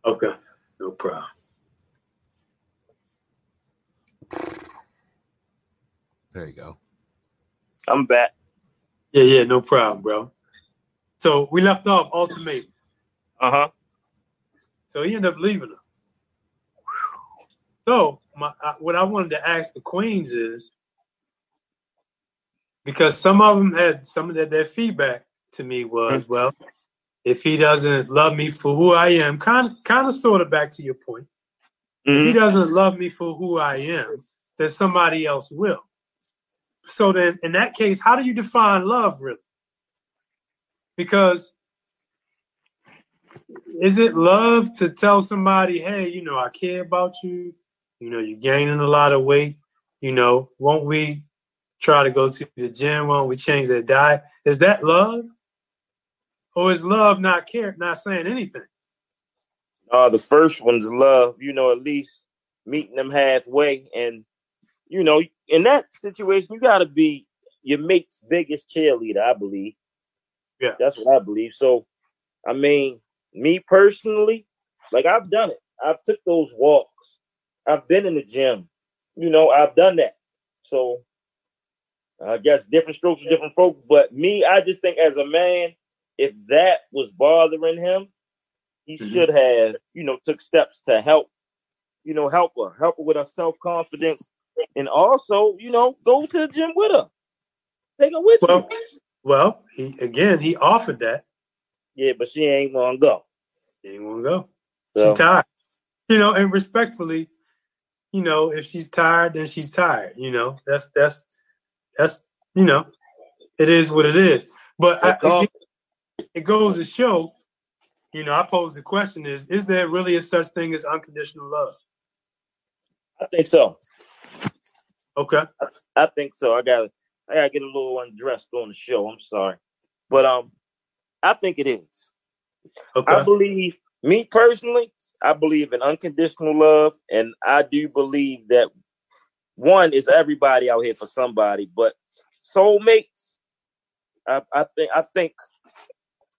Okay, no problem. There you go. I'm back. Yeah, yeah, no problem, bro. So we left off ultimatum. Uh huh. So he ended up leaving her. So my, what I wanted to ask the queens is because some of them had some of that their feedback to me was well, if he doesn't love me for who I am, kind of kind of sort of back to your point. Mm-hmm. If he mm-hmm. doesn't love me for who I am, then somebody else will. So then, in that case, how do you define love really? Because is it love to tell somebody, hey, you know, I care about you, you know, you're gaining a lot of weight, you know, won't we try to go to the gym? Won't we change their diet? Is that love? Or is love not care, not saying anything? Uh, the first one's love, you know, at least meeting them halfway. And, you know, in that situation, you got to be your mate's biggest cheerleader, I believe. Yeah. That's what I believe. So, I mean, me personally, like I've done it. I've took those walks. I've been in the gym. You know, I've done that. So I guess different strokes for different folks. But me, I just think as a man, if that was bothering him, he mm-hmm. should have, you know, took steps to help, you know, help her, help her with her self confidence, and also, you know, go to the gym with her, take her with well, you. Well, he again, he offered that. Yeah, but she ain't gonna go. She ain't gonna go. So. She tired. You know, and respectfully, you know, if she's tired, then she's tired. You know, that's that's that's you know, it is what it is. But I, it, it goes to show, you know, I pose the question: Is is there really a such thing as unconditional love? I think so. Okay. I, I think so. I got I gotta get a little undressed on the show. I'm sorry, but um, I think it is. Okay. I believe me personally. I believe in unconditional love, and I do believe that one is everybody out here for somebody, but soulmates. I, I think I think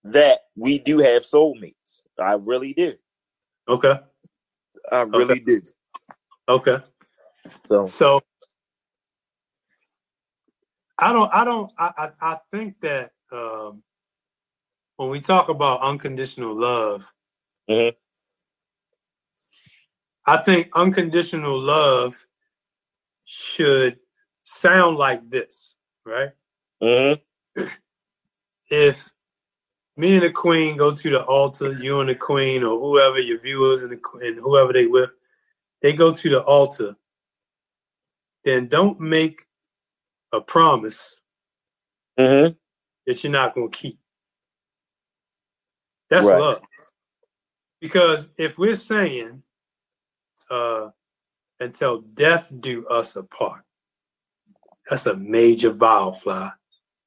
that we do have soulmates. I really do. Okay. I really okay. do. Okay. So so I don't I don't I I, I think that um when we talk about unconditional love, mm-hmm. I think unconditional love should sound like this, right? Mm-hmm. If me and the queen go to the altar, you and the queen, or whoever your viewers and, the, and whoever they with, they go to the altar, then don't make a promise mm-hmm. that you're not going to keep. That's right. love. Because if we're saying, uh, until death do us apart, that's a major vow, fly.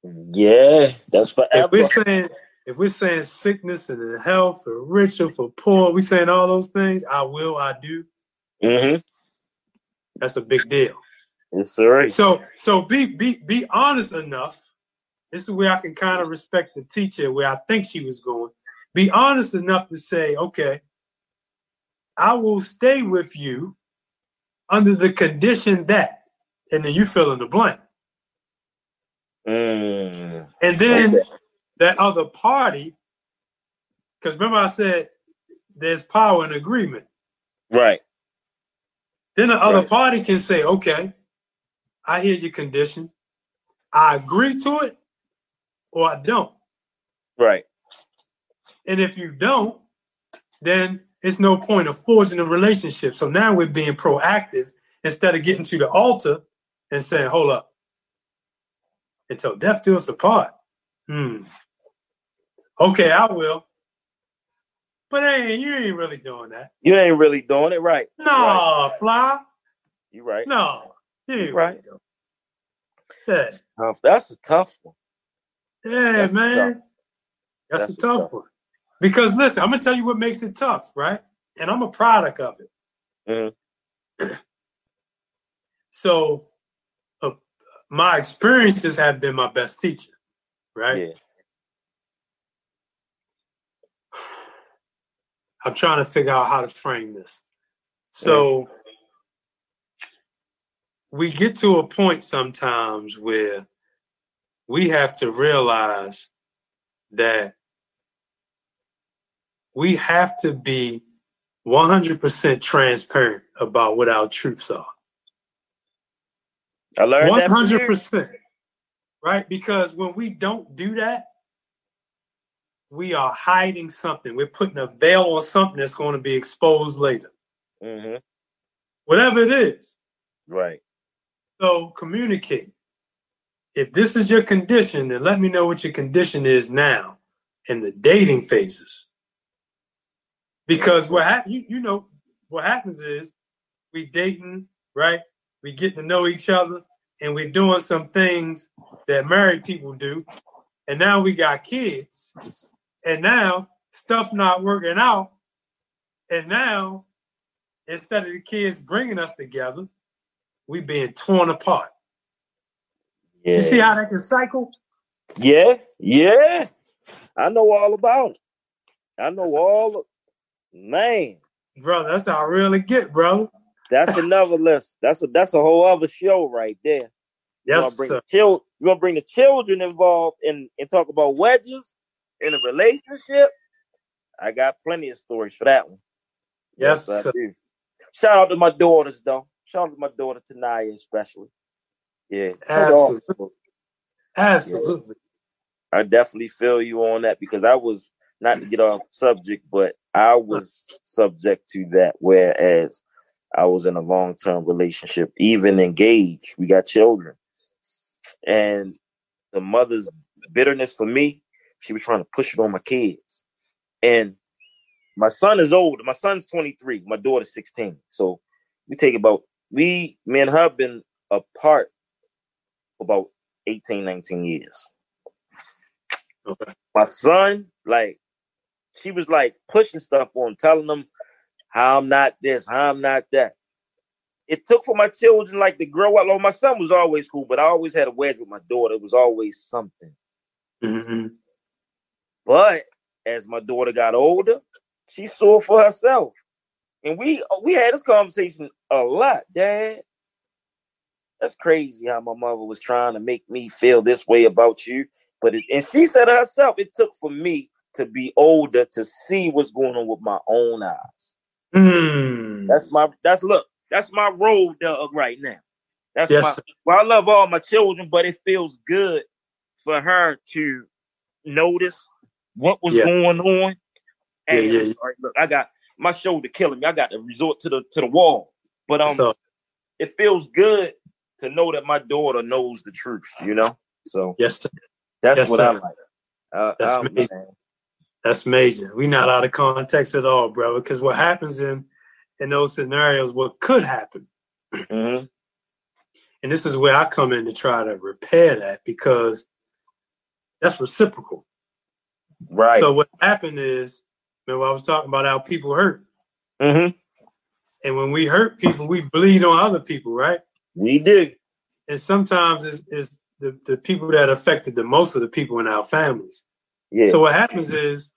Yeah, that's forever. If we're saying if we're saying sickness and health for rich or for poor, we're saying all those things. I will, I do. Mm-hmm. That's a big deal. Yes, sir. So, so be be be honest enough. This is where I can kind of respect the teacher, where I think she was going. Be honest enough to say, okay, I will stay with you under the condition that, and then you fill in the blank. Mm. And then okay that other party, because remember I said there's power in agreement. Right. Then the other right. party can say, okay, I hear your condition. I agree to it or I don't. Right. And if you don't, then it's no point of forging a relationship. So now we're being proactive instead of getting to the altar and saying, hold up, until death do us apart. Hmm. Okay, I will. But hey, you ain't really doing that. You ain't really doing it right. No, right. fly. You right. No, you ain't right. Really That's tough. That's a tough one. Yeah, That's man. Tough. That's, That's, a tough, tough one. Because listen, I'm gonna tell you what makes it tough, right? And I'm a product of it. Mm-hmm. so, uh, my experiences have been my best teacher, right? Yeah. I'm trying to figure out how to frame this. So we get to a point sometimes where we have to realize that we have to be 100% transparent about what our truths are. I learned 100%. Right? Because when we don't do that, we are hiding something. We're putting a veil on something that's going to be exposed later. Mm-hmm. Whatever it is. Right. So communicate. If this is your condition, then let me know what your condition is now in the dating phases. Because what ha- you, you know what happens is we dating, right? We getting to know each other and we're doing some things that married people do. And now we got kids and now stuff not working out. And now, instead of the kids bringing us together, we being torn apart. Yeah. You see how that can cycle? Yeah, yeah. I know all about it. I know all man. Bro, that's how I really get, bro. That's another list. That's a that's a whole other show right there. Yes, you gonna bring sir. The chil- you gonna bring the children involved and, and talk about wedges in a relationship, I got plenty of stories for that one. Yes, yes do. Shout out to my daughters though. Shout out to my daughter Tanaya especially. Yeah, absolutely. Absolutely. Yeah. I definitely feel you on that because I was not to get off subject, but I was subject to that. Whereas I was in a long term relationship, even engaged. We got children, and the mother's bitterness for me she was trying to push it on my kids. And my son is old. My son's 23. My daughter's 16. So we take about we me and her been apart about 18, 19 years. Okay. My son, like, she was like pushing stuff on, telling them how I'm not this, how I'm not that. It took for my children like to grow up. Like, my son was always cool, but I always had a wedge with my daughter. It was always something. Mm-hmm. But as my daughter got older, she saw for herself. And we we had this conversation a lot, Dad. That's crazy how my mother was trying to make me feel this way about you. But it, and she said herself, it took for me to be older to see what's going on with my own eyes. Mm. That's my that's look, that's my road dog right now. That's Yes, my well, I love all my children, but it feels good for her to notice what was Yeah. going on. Yeah, And yeah, yeah. right, look, I got my shoulder killing me. I got to resort to the to the wall. But um so it feels good to know that my daughter knows the truth, you know? So yes, sir. that's Yes, what I sir. like. Uh, That's um. That's major. We not out of context at all, brother. Because what happens in in those scenarios, what could happen, Mhm. and this is where I come in to try to repair that because that's reciprocal. Right. So what happened is, remember I was talking about how people hurt, Mhm. and when we hurt people, we bleed on other people, right? We do. And sometimes it's, it's the, the people that affected the most of the people in our families. Yeah. So what happens is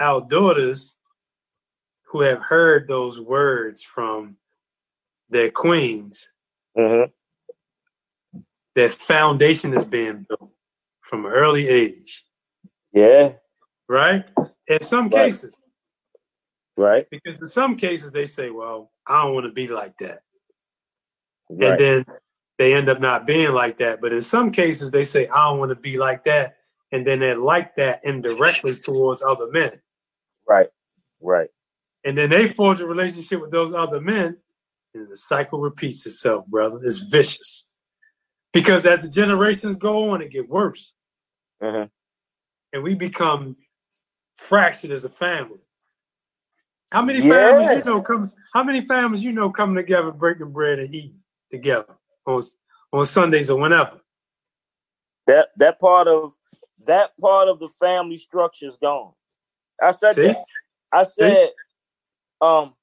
our daughters who have heard those words from their queens, Mhm. their foundation is being built from an early age, Yeah. right? In some Right. cases, Right. because in some cases they say, "Well, I don't want to be like that," Right. and then they end up not being like that. But in some cases, they say, "I don't want to be like that," and then they're like that indirectly towards other men. Right. Right. and then they forge a relationship with those other men, and the cycle repeats itself, brother. It's vicious. Because as the generations go on, it get worse, Mhm. and we become fractured as a family. How many Yeah. families you know come? How many families you know coming together, breaking bread and eating together on on Sundays or whenever? That that part of that part of the family structure is gone. I said See? that. I said um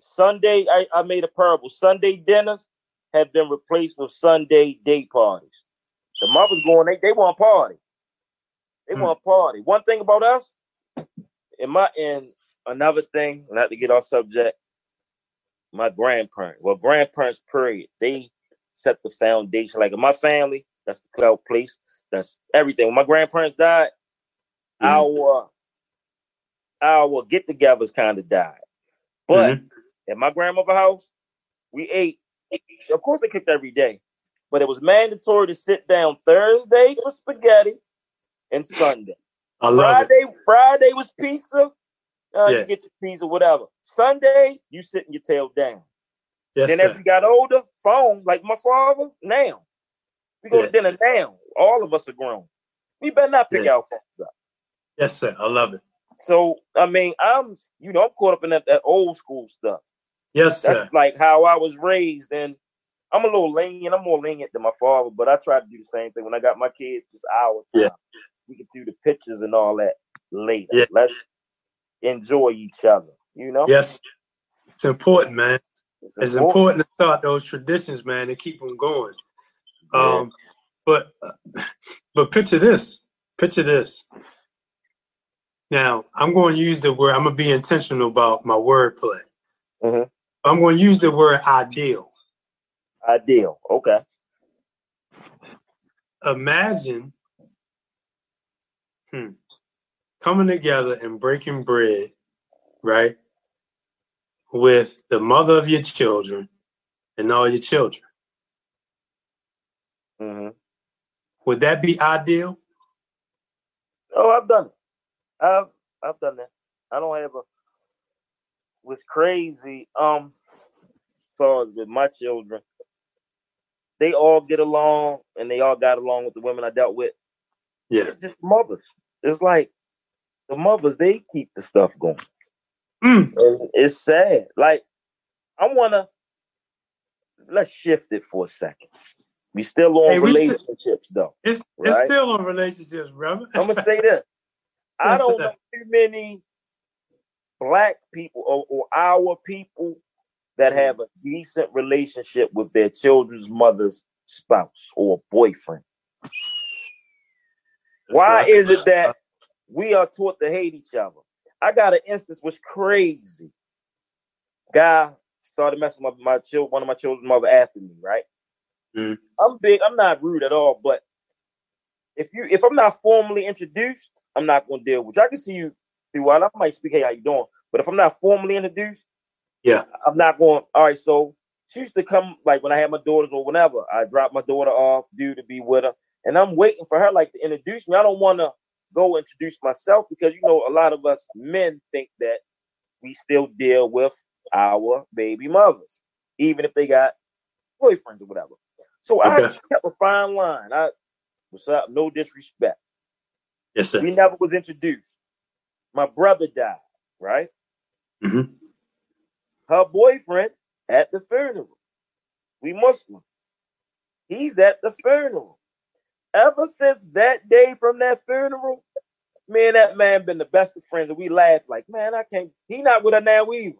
Sunday I, I made a parable. Sunday dinners have been replaced with Sunday day parties. The mothers going, they, they want party. They Hmm. want party. One thing about us, in my and another thing, not to get off subject, my grandparents, well, grandparents period, they set the foundation. Like in my family, that's the cookout place. That's everything. When my grandparents died, Mhm. our our get-togethers kind of died. But Mhm. at my grandmother's house, we ate. Of course, they cooked every day, but it was mandatory to sit down Thursday for spaghetti and Sunday. I love it. Friday, Friday was pizza. Uh, Yeah. You get your pizza, whatever. Sunday, you sitting your tail down. Yes, then as we got older, phone like my father. Now we go Yeah. to dinner. Now all of us are grown. We better not pick Yeah. our phones up. Yes, sir. I love it. So I mean, I'm you know I'm caught up in that, that old school stuff. Yes, That's sir. like how I was raised, and I'm a little lenient. I'm more lenient than my father, but I try to do the same thing when I got my kids. It's our time. Yeah. We can do the pictures and all that later. Yeah. Let's enjoy each other. You know, Yes, it's important, man. it's, It's important to start those traditions, man, and keep them going. Yeah. Um, but but picture this. Picture this. Now I'm going to use the word. I'm going to be intentional about my wordplay. Mhm. I'm going to use the word ideal. Ideal. Okay. Imagine hmm, coming together and breaking bread, right, with the mother of your children and all your children. hmm Would that be ideal? Oh, I've done it. I've I've done that. I don't have a. What's crazy? Um, as with my children, they all get along, and they all got along with the women I dealt with. Yeah. It's just mothers. It's like the mothers they keep the stuff going. Mm. And it's sad. Like I wanna let's shift it for a second. We still on hey, relationships though. It's right? it's still on relationships, brother. I'm gonna say this. I don't know too many black people or, or our people that have a decent relationship with their children's mother's spouse or boyfriend. That's Why is it that we are taught to hate each other? I got an instance was crazy. Guy started messing with my child, one of my children's mother after me, right? Mm. I'm big. I'm not rude at all, but if you if I'm not formally introduced, I'm not gonna deal with you. I can see you throughout. I might speak, hey, how you doing? But if I'm not formally introduced, yeah, I'm not going. All right, so she used to come like when I had my daughters or whenever. I dropped my daughter off, due to be with her, and I'm waiting for her like to introduce me. I don't want to go introduce myself because you know a lot of us men think that we still deal with our baby mothers, even if they got boyfriends or whatever. So okay. I kept a fine line. I what's up? No disrespect. Yes, sir. We never was introduced. My brother died, right? Mm-hmm. Her boyfriend at the funeral. We Muslim. He's at the funeral. Ever since that day from that funeral, me and that man been the best of friends, and we laugh like, man, I can't. He not with her now either.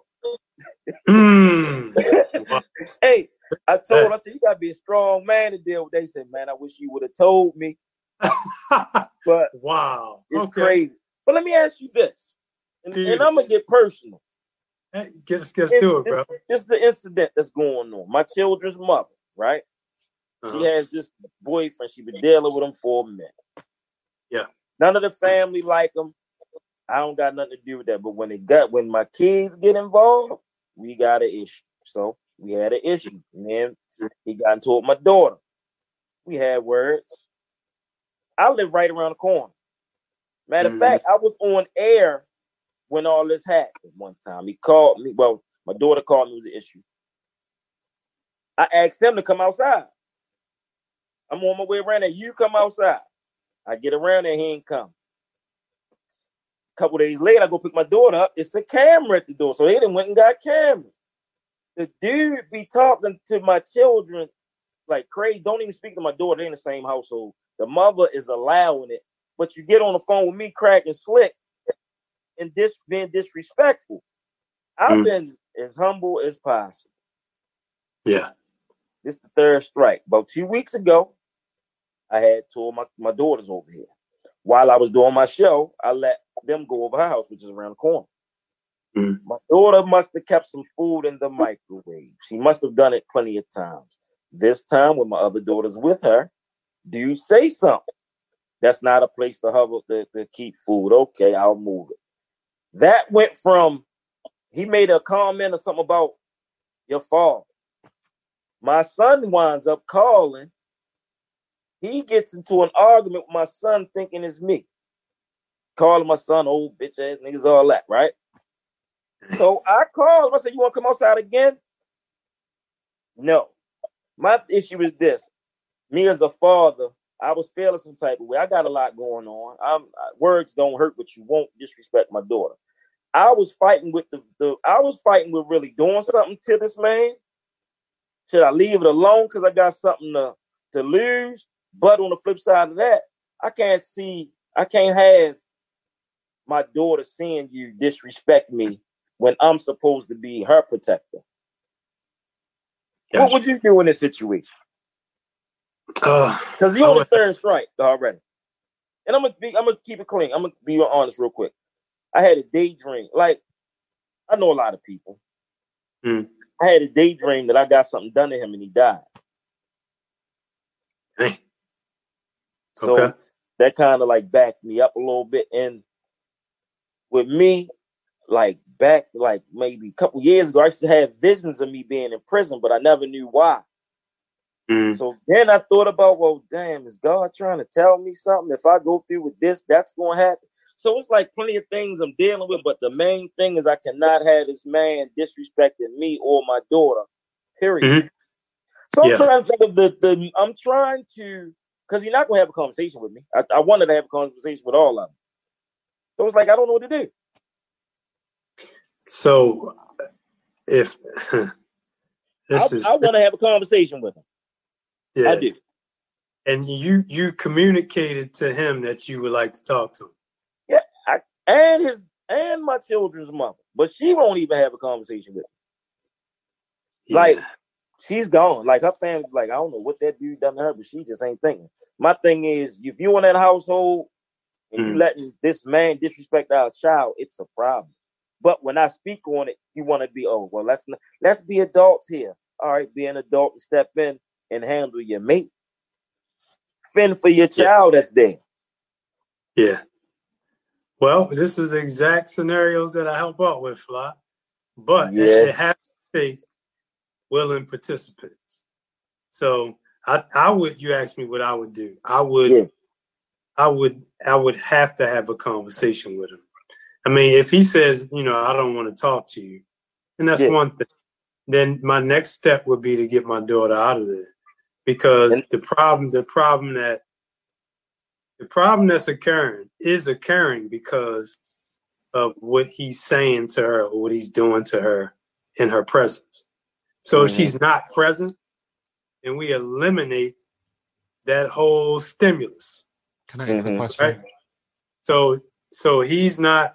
mm. hey, I told her, I said, you gotta be a strong man to deal with. They said, man, I wish you would have told me. but wow, it's okay. crazy. But let me ask you this, and, and I'm gonna get personal. Hey, get us, get through it, bro. This is the incident that's going on. My children's mother, right? Uh-huh. She has this boyfriend. She been dealing with him for a minute. Yeah. None of the family like him. I don't got nothing to do with that. But when it got when my kids get involved, we got an issue. So we had an issue. And then he got into it with my daughter. We had words. I live right around the corner. Matter of mm-hmm. fact, I was on air when all this happened one time. He called me. Well, my daughter called me. It was an issue. I asked him to come outside. I'm on my way around there. You come outside. I get around there. He ain't come. A couple days later, I go pick my daughter up. It's a camera at the door. So they didn't went and got cameras. The dude be talking to my children like crazy. Don't even speak to my daughter. They in the same household. The mother is allowing it. But you get on the phone with me cracking slick and this being disrespectful. I've mm. been as humble as possible. Yeah. This is the third strike. About two weeks ago, I had two of my, my daughters over here. While I was doing my show, I let them go over her house, which is around the corner. Mm. My daughter must have kept some food in the microwave. She must have done it plenty of times. This time, when my other daughter's with her, do you say something? That's not a place to hover to, to keep food. Okay, I'll move it. That went from he made a comment or something about your father. My son winds up calling. He gets into an argument with my son, thinking it's me. Calling my son old bitch ass niggas, all that, right? So I called him. I said, You want to come outside again? No. My issue is this. Me as a father, I was feeling some type of way. I got a lot going on. I'm words don't hurt, but you won't disrespect my daughter. I was fighting with the, the I was fighting with really doing something to this man. Should I leave it alone because I got something to, to lose? But on the flip side of that, I can't see, I can't have my daughter seeing you disrespect me when I'm supposed to be her protector. Gotcha. What would you do in this situation? Because uh, you're on the third strike already. And I'm gonna be, I'm gonna keep it clean. I'm gonna be honest real quick. I had a daydream. Like I know a lot of people. Mm. I had a daydream that I got something done to him and he died. So okay. that kind of like backed me up a little bit. And with me, like back like maybe a couple years ago, I used to have visions of me being in prison, but I never knew why. Mm. So then I thought about, well, damn, is God trying to tell me something? If I go through with this, that's going to happen. So it's like plenty of things I'm dealing with, but the main thing is I cannot have this man disrespecting me or my daughter. Period. Mm-hmm. So I'm yeah. trying to think of the, the I'm trying to because you're not gonna have a conversation with me. I, I wanted to have a conversation with all of them. So it's like I don't know what to do. So if this I, is I want to have a conversation with him. Yeah. I do. And you you communicated to him that you would like to talk to him. Yeah, I, and his and my children's mother, but she won't even have a conversation with him. Yeah. Like she's gone. Like her family's like, I don't know what that dude done to her, but she just ain't thinking. My thing is, if you in that household and mm. you letting this man disrespect our child, it's a problem. But when I speak on it, you want to be, oh well, let's let's be adults here. All right, be an adult and step in and handle your mate. Fend for your child that's there. Yeah. Well, this is the exact scenarios that I help out with, Fly. But yeah. it has to take willing participants. So I, I would you ask me what I would do. I would yeah. I would I would have to have a conversation with him. I mean, if he says, you know, I don't want to talk to you, and that's yeah. one thing, then my next step would be to get my daughter out of there. Because and- the problem, the problem that the problem that's occurring is occurring because of what he's saying to her or what he's doing to her in her presence. So mm-hmm. she's not present, and we eliminate that whole stimulus. Can I ask mm-hmm. a question? Right? So so he's not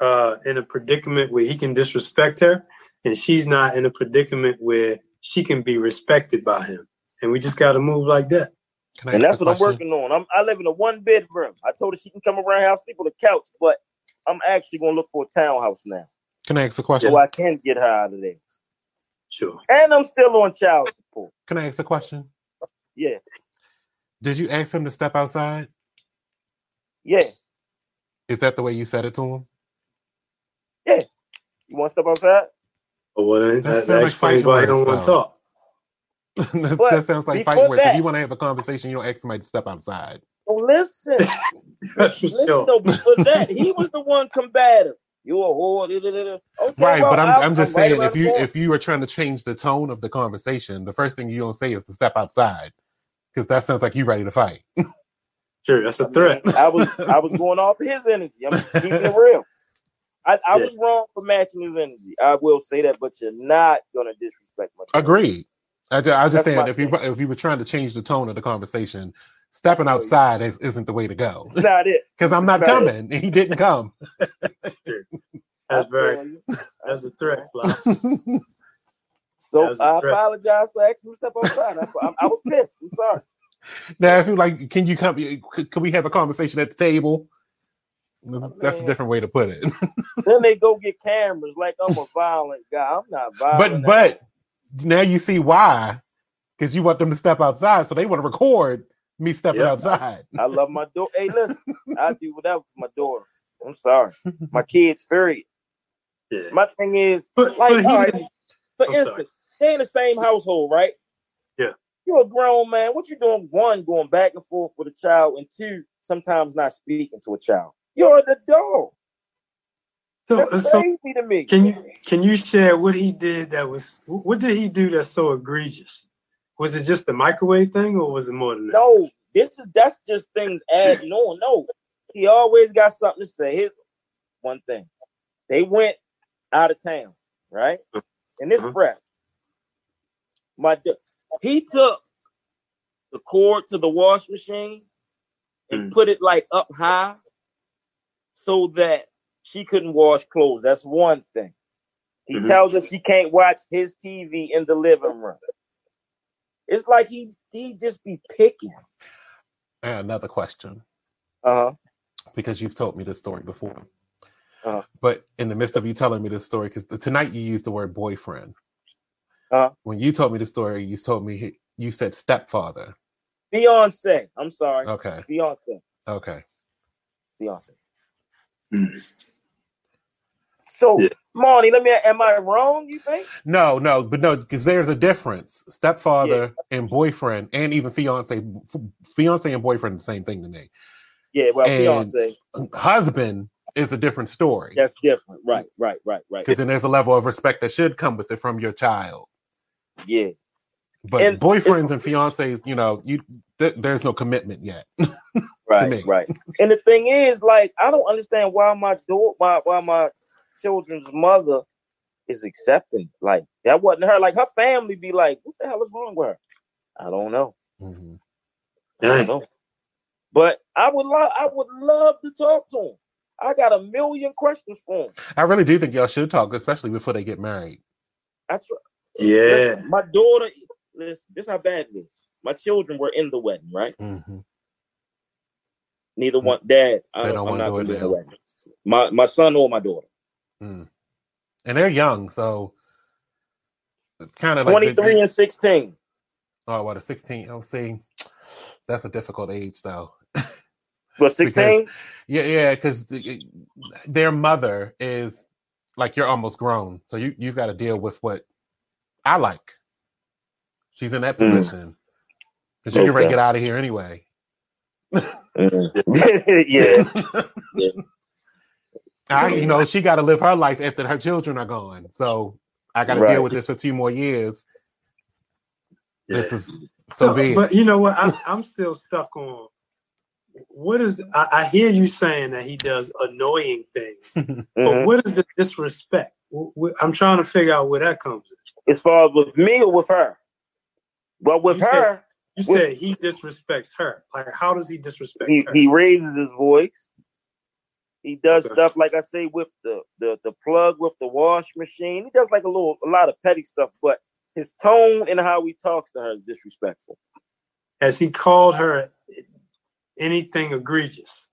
uh, in a predicament where he can disrespect her, and she's not in a predicament where she can be respected by him. And we just got to move like that. and that's what question? I'm working on. I'm, I live in a one bedroom. I told her she can come around house, sleep on the couch, but I'm actually going to look for a townhouse now. Can I ask a question? So I can get her out of there. Sure. And I'm still on child support. Can I ask a question? Yeah. Did you ask him to step outside? Yeah. Is that the way you said it to him? Yeah. You want to step outside? Oh, well, that, that, that explains why I don't want to talk. That, that, sounds like fighting words. If you want to have a conversation, you don't ask somebody to step outside. Listen. listen sure. though, before that, he was the one combative. You a whore. Okay, right, well, but I'm, I'm just saying right if you if you are trying to change the tone of the conversation, the first thing you don't say is to step outside because that sounds like you're ready to fight. sure, that's a threat. I, mean, I was I was going off his energy. I'm keeping it real. I, I yeah. was wrong for matching his energy. I will say that, but you're not gonna disrespect my. Agreed. I, I just saying if you if you were trying to change the tone of the conversation, stepping outside is, isn't the way to go. not it. Because I'm not, not coming. It. He didn't come. that's very that's a threat. so I threat. apologize for asking me to step outside. I, I, I was pissed. I'm sorry. Now, if you like, can you come? Can we have a conversation at the table? That's oh, a different way to put it. then they go get cameras like I'm a violent guy. I'm not violent. But but now you see why, because you want them to step outside, so they want to record me stepping yep. outside. I love my daughter. Hey, listen, I do whatever for my daughter. I'm sorry, my kids. Period. Yeah. My thing is, but, like, but all right, for I'm instance, sorry. they in the same household, right? Yeah. You're a grown man. What you doing? One, going back and forth with a child, and two, sometimes not speaking to a child. You're an adult. So, that's so crazy to me. Can you can you share what he did that was what did he do that's so egregious? Was it just the microwave thing, or was it more than that? No, this is that's just things adding no, No, he always got something to say. Here's one thing: they went out of town, right? And this uh-huh. my he took the cord to the wash machine and mm. put it like up high so that she couldn't wash clothes. That's one thing. He mm-hmm. tells us she can't watch his TV in the living room. It's like he he just be picking. And another question. Uh huh. Because you've told me this story before. Uh-huh. But in the midst of you telling me this story, because tonight you used the word boyfriend. Uh-huh. When you told me the story, you told me he, you said stepfather. Fiance. I'm sorry. Okay. Fiance. Okay. Fiance. Mm. So, yeah. Marty, let me. Am I wrong? You think? No, no, but no, because there's a difference. Stepfather yeah. and boyfriend, and even fiance, fiance and boyfriend, the same thing to me. Yeah, well, and fiance, husband is a different story. That's different, right? Right? Right? Right? Because then there's a level of respect that should come with it from your child. Yeah. But and boyfriends and fiancés, you know, you th- there's no commitment yet. right, right. And the thing is, like, I don't understand why my door, why, why my children's mother is accepting. Like, that wasn't her. Like, her family be like, what the hell is wrong with her? I don't know. Mm-hmm. I know. But I would love I would love to talk to him. I got a million questions for him. I really do think y'all should talk, especially before they get married. That's right. Yeah. my daughter, this this how bad it is. My children were in the wedding, right? Mm-hmm. Neither one, dad. I don't, don't I'm not going to be the wedding. My my son or my daughter. Mm. And they're young, so it's kind of 23 like and 16. Oh, what a 16. Oh, see, that's a difficult age, though. What 16? yeah, yeah, because their mother is like you're almost grown, so you you've got to deal with what I like. She's in that mm. position because mm. you okay. get out of here anyway. mm. yeah. yeah. I, you know, she got to live her life after her children are gone. So I got to right. deal with this for two more years. Yeah. This is so, so big. But you know what? I, I'm still stuck on what is I, I, hear you saying that he does annoying things, mm-hmm. but what is the disrespect? I'm trying to figure out where that comes in. As far as with me or with her? Well, with you her, said, you with, said he disrespects her. Like, how does he disrespect he, her? He raises his voice. He does okay. stuff like I say with the, the the plug with the wash machine. He does like a little a lot of petty stuff, but his tone and how he talks to her is disrespectful. Has he called her anything egregious?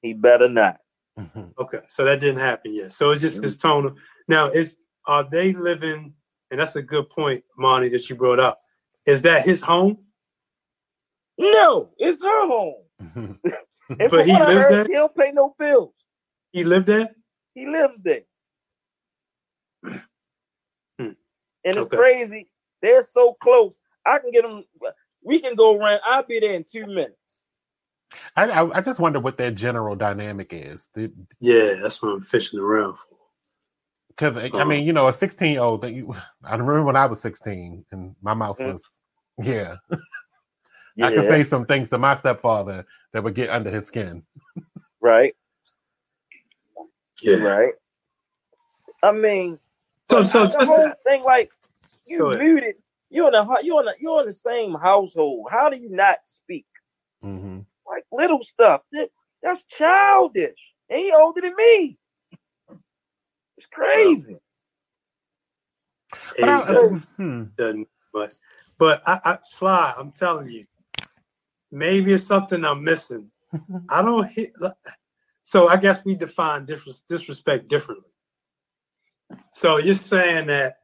He better not. Okay, so that didn't happen yet. So it's just mm-hmm. his tone. Of, now, is are they living? And that's a good point, Monty, that you brought up. Is that his home? No, it's her home. but he lives heard, there. He don't pay no bills. He lived there. He lives there. hmm. And it's okay. crazy. They're so close. I can get them. We can go around. I'll be there in two minutes. I, I, I just wonder what their general dynamic is. yeah, that's what I'm fishing around for. Because I mean, uh-huh. you know, a 16 year old. I remember when I was 16, and my mouth mm. was, yeah. yeah. I could say some things to my stepfather that would get under his skin. right. Yeah. Right. I mean, so so the whole thing like you muted. You're in a you're in a, you're in the same household. How do you not speak? Mm-hmm like little stuff. That, that's childish. And he older than me. It's crazy. But, I, uh, hmm. but, but I, I fly. I'm telling you, maybe it's something I'm missing. I don't hit. So I guess we define disrespect differently. So you're saying that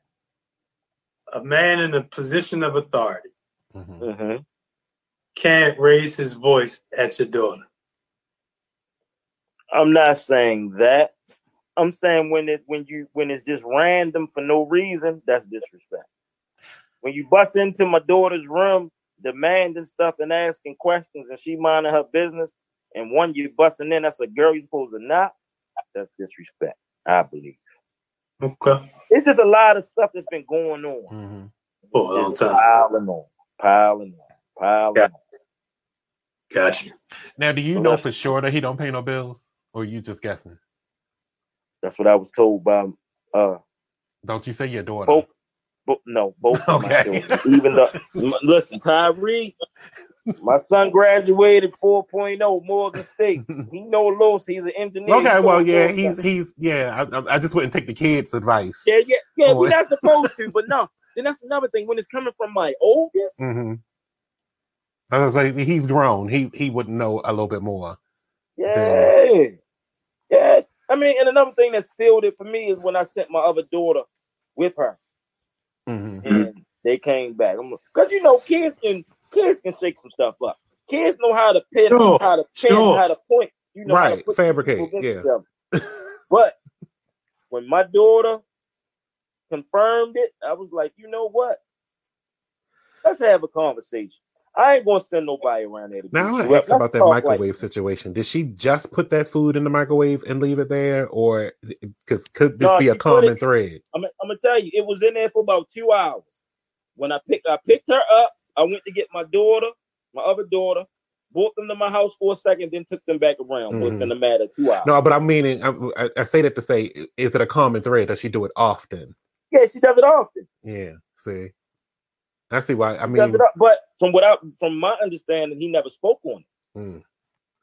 a man in a position of authority mm-hmm. mm-hmm can't raise his voice at your daughter. I'm not saying that. I'm saying when it when you when it's just random for no reason, that's disrespect. When you bust into my daughter's room demanding stuff and asking questions and she minding her business, and one you busting in, that's a girl you're supposed to not, that's disrespect, I believe. Okay. It's just a lot of stuff that's been going on. Mm-hmm. For a long time. Piling on, piling on, piling yeah. on. Gotcha. Now, do you know for sure that he don't pay no bills, or you just guessing? That's what I was told by. uh Don't you say your daughter? Both, but no, both. okay. Even though, listen, Tyree, my son graduated 4.0 Morgan State. He know Los. He's an engineer. Okay, well, yeah, he's he's yeah. I, I just wouldn't take the kids' advice. Yeah, yeah, yeah. We're not supposed to, but no. Then that's another thing. When it's coming from my oldest, mm-hmm. He's grown. He he would know a little bit more. Yeah, than... yeah. I mean, and another thing that sealed it for me is when I sent my other daughter with her, mm-hmm. and they came back. Because you know, kids can kids can shake some stuff up. Kids know how to pin, sure. how to pin, sure. how to point. You know, right? Fabricate. Yeah. but when my daughter confirmed it, I was like, you know what? Let's have a conversation. I ain't gonna send nobody around there. now I want to ask about that microwave like situation. Did she just put that food in the microwave and leave it there, or because could this no, be a common it, thread? I'm, I'm, gonna tell you, it was in there for about two hours. When I picked, I picked her up. I went to get my daughter, my other daughter, brought them to my house for a second, then took them back around. Mm-hmm. Within a matter of two hours. No, but I'm meaning, I, I say that to say, is it a common thread? Does she do it often? Yeah, she does it often. Yeah. See. I see why. I mean, but from what I, from my understanding, he never spoke on it. Mm.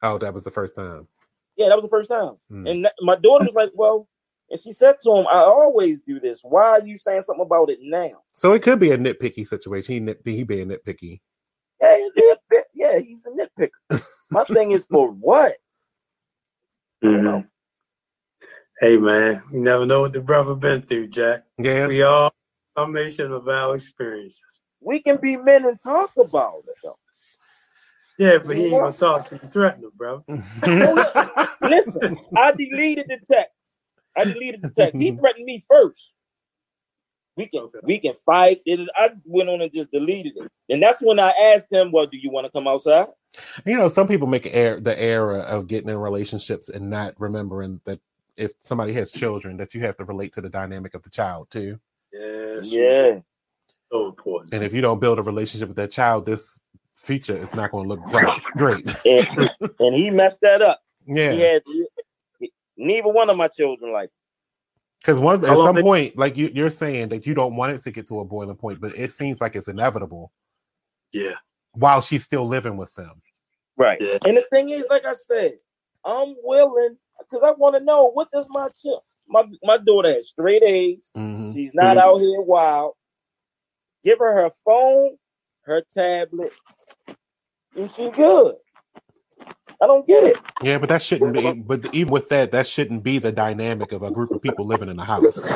Oh, that was the first time. Yeah, that was the first time. Mm. And that, my daughter was like, "Well," and she said to him, "I always do this. Why are you saying something about it now?" So it could be a nitpicky situation. He nit, he being nitpicky. Yeah, nitpick. yeah, he's a nitpicker. my thing is for what? Mm-hmm. Hey man, you never know what the brother been through, Jack. Yeah, we all combination of our experiences. We can be men and talk about it though. Yeah, but he ain't gonna talk to you, threaten him, bro. Oh, Listen, I deleted the text. I deleted the text. He threatened me first. We can okay. we can fight. It, I went on and just deleted it, and that's when I asked him, "Well, do you want to come outside?" You know, some people make air, the error of getting in relationships and not remembering that if somebody has children, that you have to relate to the dynamic of the child too. Yes. Yeah. So important. And if you don't build a relationship with that child, this future is not going to look great. great. And, and, he messed that up. Yeah. He had he, neither one of my children like. Because one at some point, like you, you're saying that you don't want it to get to a boiling point, but it seems like it's inevitable. Yeah. While she's still living with them. Right. Yeah. And the thing is, like I said, I'm willing because I want to know what does my child. My my daughter has straight A's. Mm-hmm. She's not mm-hmm. out here wild. Give her her phone, her tablet, and she good. I don't get it. Yeah, but that shouldn't be. But even with that, that shouldn't be the dynamic of a group of people living in a house.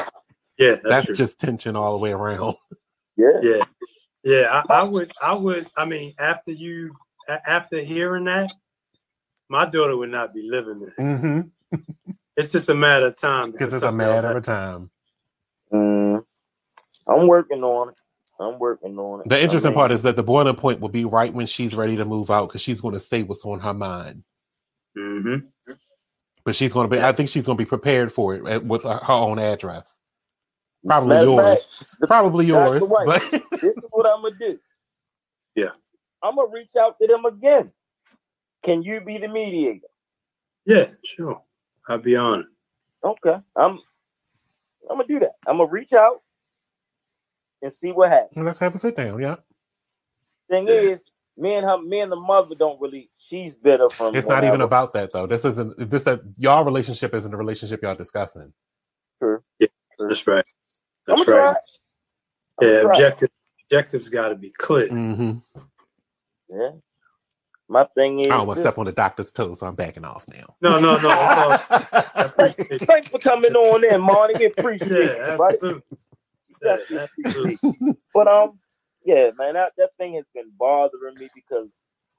Yeah, that's, that's just tension all the way around. Yeah, yeah, yeah. I, I would, I would. I mean, after you, after hearing that, my daughter would not be living there. Mm-hmm. it's just a matter of time. Because it's a matter of time. Mm, I'm working on it. I'm working on it. The interesting I mean, part is that the boiling point will be right when she's ready to move out because she's going to say what's on her mind. Mm-hmm. But she's going to be. I think she's going to be prepared for it with her own address. Probably yours. Fact, probably yours. But this is what I'm gonna do. Yeah. I'm gonna reach out to them again. Can you be the mediator? Yeah, sure. I'll be on. It. Okay. I'm I'm gonna do that. I'm gonna reach out and see what happens. Let's have a sit down, yeah. Thing yeah. is, me and her, me and the mother don't really. She's bitter from. It's not even about that though. This isn't. This that y'all relationship isn't a relationship y'all discussing. True. Yeah, that's right. That's right. Yeah, objective. Objectives got to be clear. Mm-hmm. Yeah. My thing is, I don't want to step on the doctor's toes, so I'm backing off now. No, no, no. All, Thanks for coming on in, Marty. Appreciate yeah, it. Right? But um, yeah, man, that, that thing has been bothering me because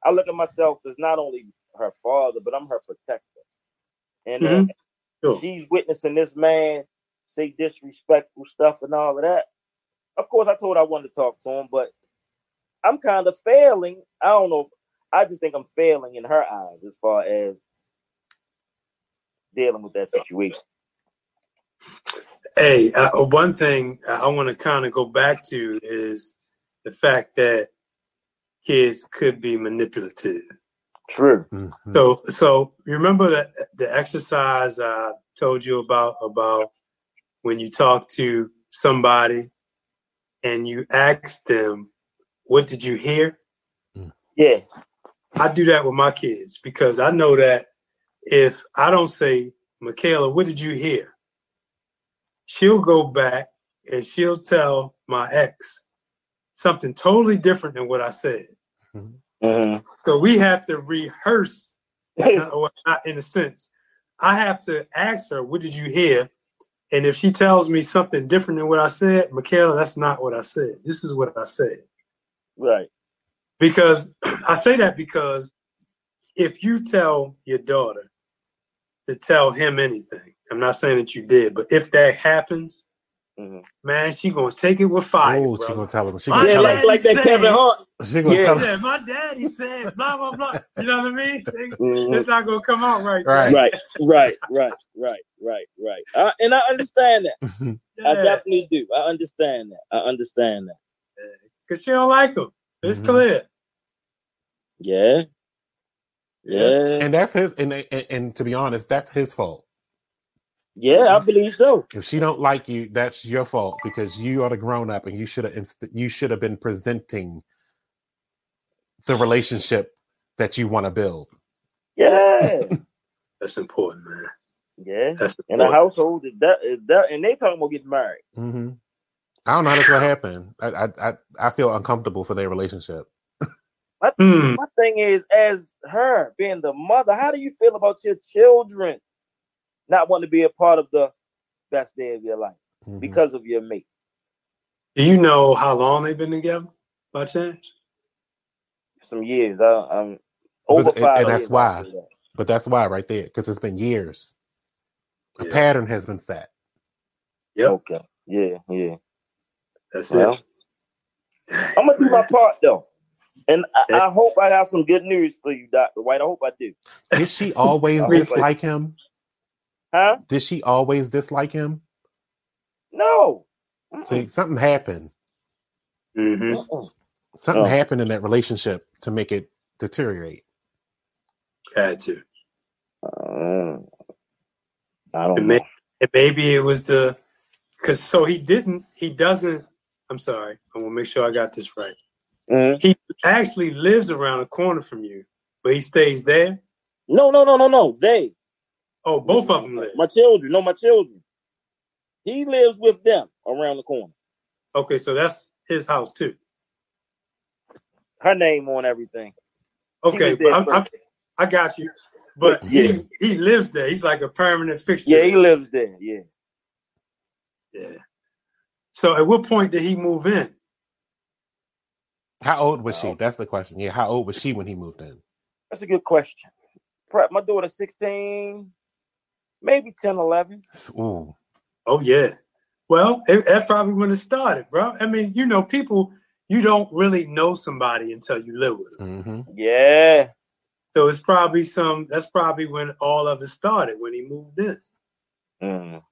I look at myself as not only her father, but I'm her protector. And uh, mm-hmm. sure. she's witnessing this man say disrespectful stuff and all of that. Of course, I told her I wanted to talk to him, but I'm kind of failing. I don't know. I just think I'm failing in her eyes as far as dealing with that situation. Hey, uh, one thing I want to kind of go back to is the fact that kids could be manipulative. True. Mm-hmm. So, so remember that the exercise I told you about about when you talk to somebody and you ask them, "What did you hear?" Yeah. I do that with my kids because I know that if I don't say, Michaela, what did you hear? She'll go back and she'll tell my ex something totally different than what I said. Mm-hmm. So we have to rehearse, or not in a sense. I have to ask her, what did you hear? And if she tells me something different than what I said, Michaela, that's not what I said. This is what I said. Right. Because I say that because if you tell your daughter to tell him anything, I'm not saying that you did, but if that happens, mm-hmm. man, she gonna take it with fire. Oh, she gonna tell him. She gonna tell like, like that Kevin Hart. She gonna yeah. tell him. my daddy said blah blah blah. You know what I mean? Mm-hmm. It's not gonna come out right. Right, right, right, right, right, right, right. Uh, and I understand that. yeah. I definitely do. I understand that. I understand that. Cause she don't like him. It's mm-hmm. clear. Yeah. Yeah. And that's his and, and, and to be honest, that's his fault. Yeah, I believe so. If she don't like you, that's your fault because you are the grown up and you should have inst- you should have been presenting the relationship that you want to build. Yeah. That's important, man. Yeah. That's in a household that is that and they talking about getting married. Mm-hmm. I don't know how that's gonna happen. I, I I I feel uncomfortable for their relationship. My, mm. my thing is, as her being the mother, how do you feel about your children not want to be a part of the best day of your life mm-hmm. because of your mate? Do you know how long they've been together by chance? Some years. I, am over but, five. And that's why. That. But that's why, right there, because it's been years. A yeah. pattern has been set. Yep. Okay. Yeah. Yeah. That's well, it. I'm gonna do my part though. And I, I, hope I have some good news for you, Dr. White. I hope I do. Is she always dislike him? Huh? Did she always dislike him? No. See, something happened. Mm-hmm. Something oh. happened in that relationship to make it deteriorate. Had to. Uh, I don't and know. May, maybe it was the because so he didn't. He doesn't. I'm sorry. I want to make sure I got this right. Mm-hmm. He actually lives around the corner from you, but he stays there. No, no, no, no, no. They. Oh, both of them live. My children. No, my children. He lives with them around the corner. Okay, so that's his house too. Her name on everything. Okay, I'm, I'm, i got you. But yeah. he, he lives there. He's like a permanent fixture. Yeah, he lives there. Yeah. Yeah. So at what point did he move in? How old was she? Oh. That's the question. Yeah, how old was she when he moved in? That's a good question. My daughter's 16, maybe 10, 11. Ooh. Oh, yeah. Well, it, that's probably when it started, bro. I mean, you know, people, you don't really know somebody until you live with them. Mm-hmm. Yeah. So it's probably some, that's probably when all of it started, when he moved in. Mm.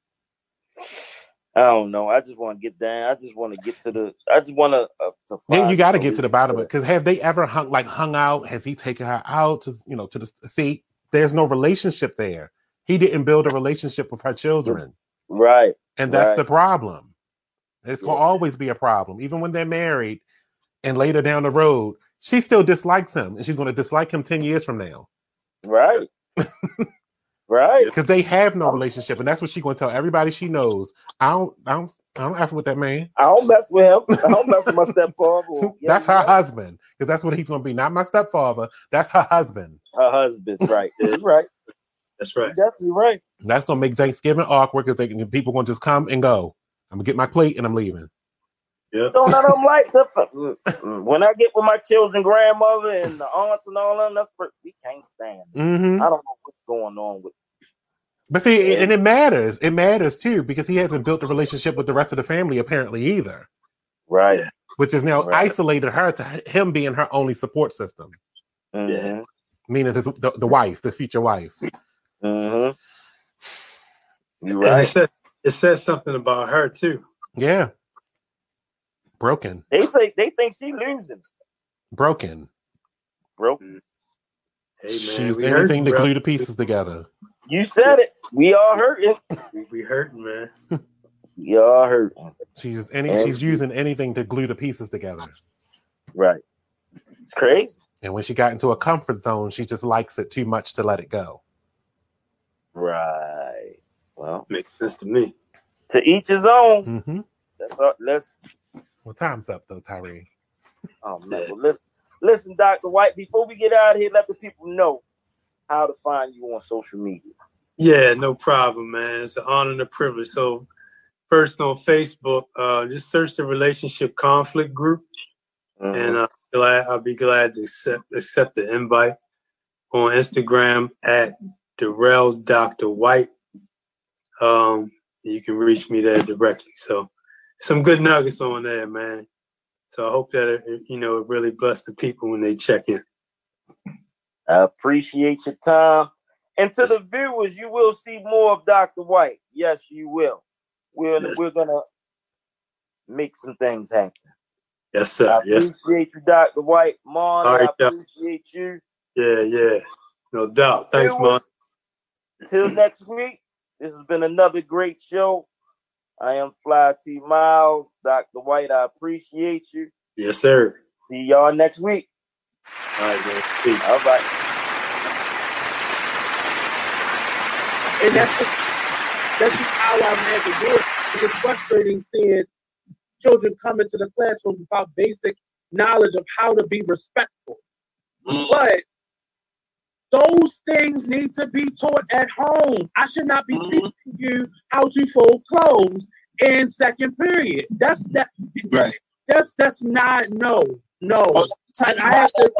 I don't know. I just want to get down. I just want to get to the. I just want to. Uh, to yeah, you got to get to the bottom of it because have they ever hung like hung out? Has he taken her out to you know to the see? There's no relationship there. He didn't build a relationship with her mm, children. Right. And that's right. the problem. It's yeah. gonna always be a problem, even when they're married, and later down the road, she still dislikes him, and she's gonna dislike him ten years from now. Right. Right. Because they have no oh. relationship, and that's what she's gonna tell everybody she knows. I don't, I don't, I don't F with that man. I don't mess with him. I don't mess with my stepfather. that's her husband, because that's what he's gonna be. Not my stepfather. That's her husband. Her husband, right? right. That's right. You're definitely right. That's gonna make Thanksgiving awkward because they can, people gonna just come and go. I'm gonna get my plate and I'm leaving. Yeah. So none of them like the when I get with my children, grandmother and the aunts and all of them, that's we can't stand. Mm-hmm. I don't know what's going on with but see, and it matters. It matters too because he hasn't built a relationship with the rest of the family apparently either. Right. Which has now right. isolated her to him being her only support system. Mm-hmm. Meaning the, the, the, wife, the future wife. Mm-hmm. You're right. It says, it says something about her too. Yeah. Broken. They think they think she losing. Broken. Broken. Hey man, She's anything to glue the pieces together. You said it. We all hurting. We, we hurting, man. we all hurting. She's any and she's using anything to glue the pieces together. Right. It's crazy. And when she got into a comfort zone, she just likes it too much to let it go. Right. Well, makes sense to me. To each his own. Mm-hmm. That's all, let's. Well, time's up though, Tyree. Oh man. Well, listen, listen, Doctor White. Before we get out of here, let the people know how to find you on social media. Yeah, no problem, man. It's an honor and a privilege. So, first on Facebook, uh, just search the relationship conflict group, mm-hmm. and uh, glad I'll be glad to accept accept the invite. On Instagram at Darrell Doctor White, um, you can reach me there directly. So, some good nuggets on there, man. So I hope that it, you know it really bless the people when they check in. I appreciate your time. And to the viewers, you will see more of Dr. White. Yes, you will. We're yes. we're gonna make some things happen. Yes, sir. I yes. appreciate you, Dr. White. Mon, right, I appreciate you. Yeah, yeah. No doubt. Thanks, Mon. Till next week, This has been another great show. I am Fly T Miles, Dr. White. I appreciate you. Yes, sir. See y'all next week. All right, man. Peace. All right. And that's just, that's just how I'm had to do it. It's frustrating seeing children come into the classroom without basic knowledge of how to be respectful. Mm. But those things need to be taught at home. I should not be mm. teaching you how to fold clothes in second period. That's that. Right. That's that's not no no. Oh, I have to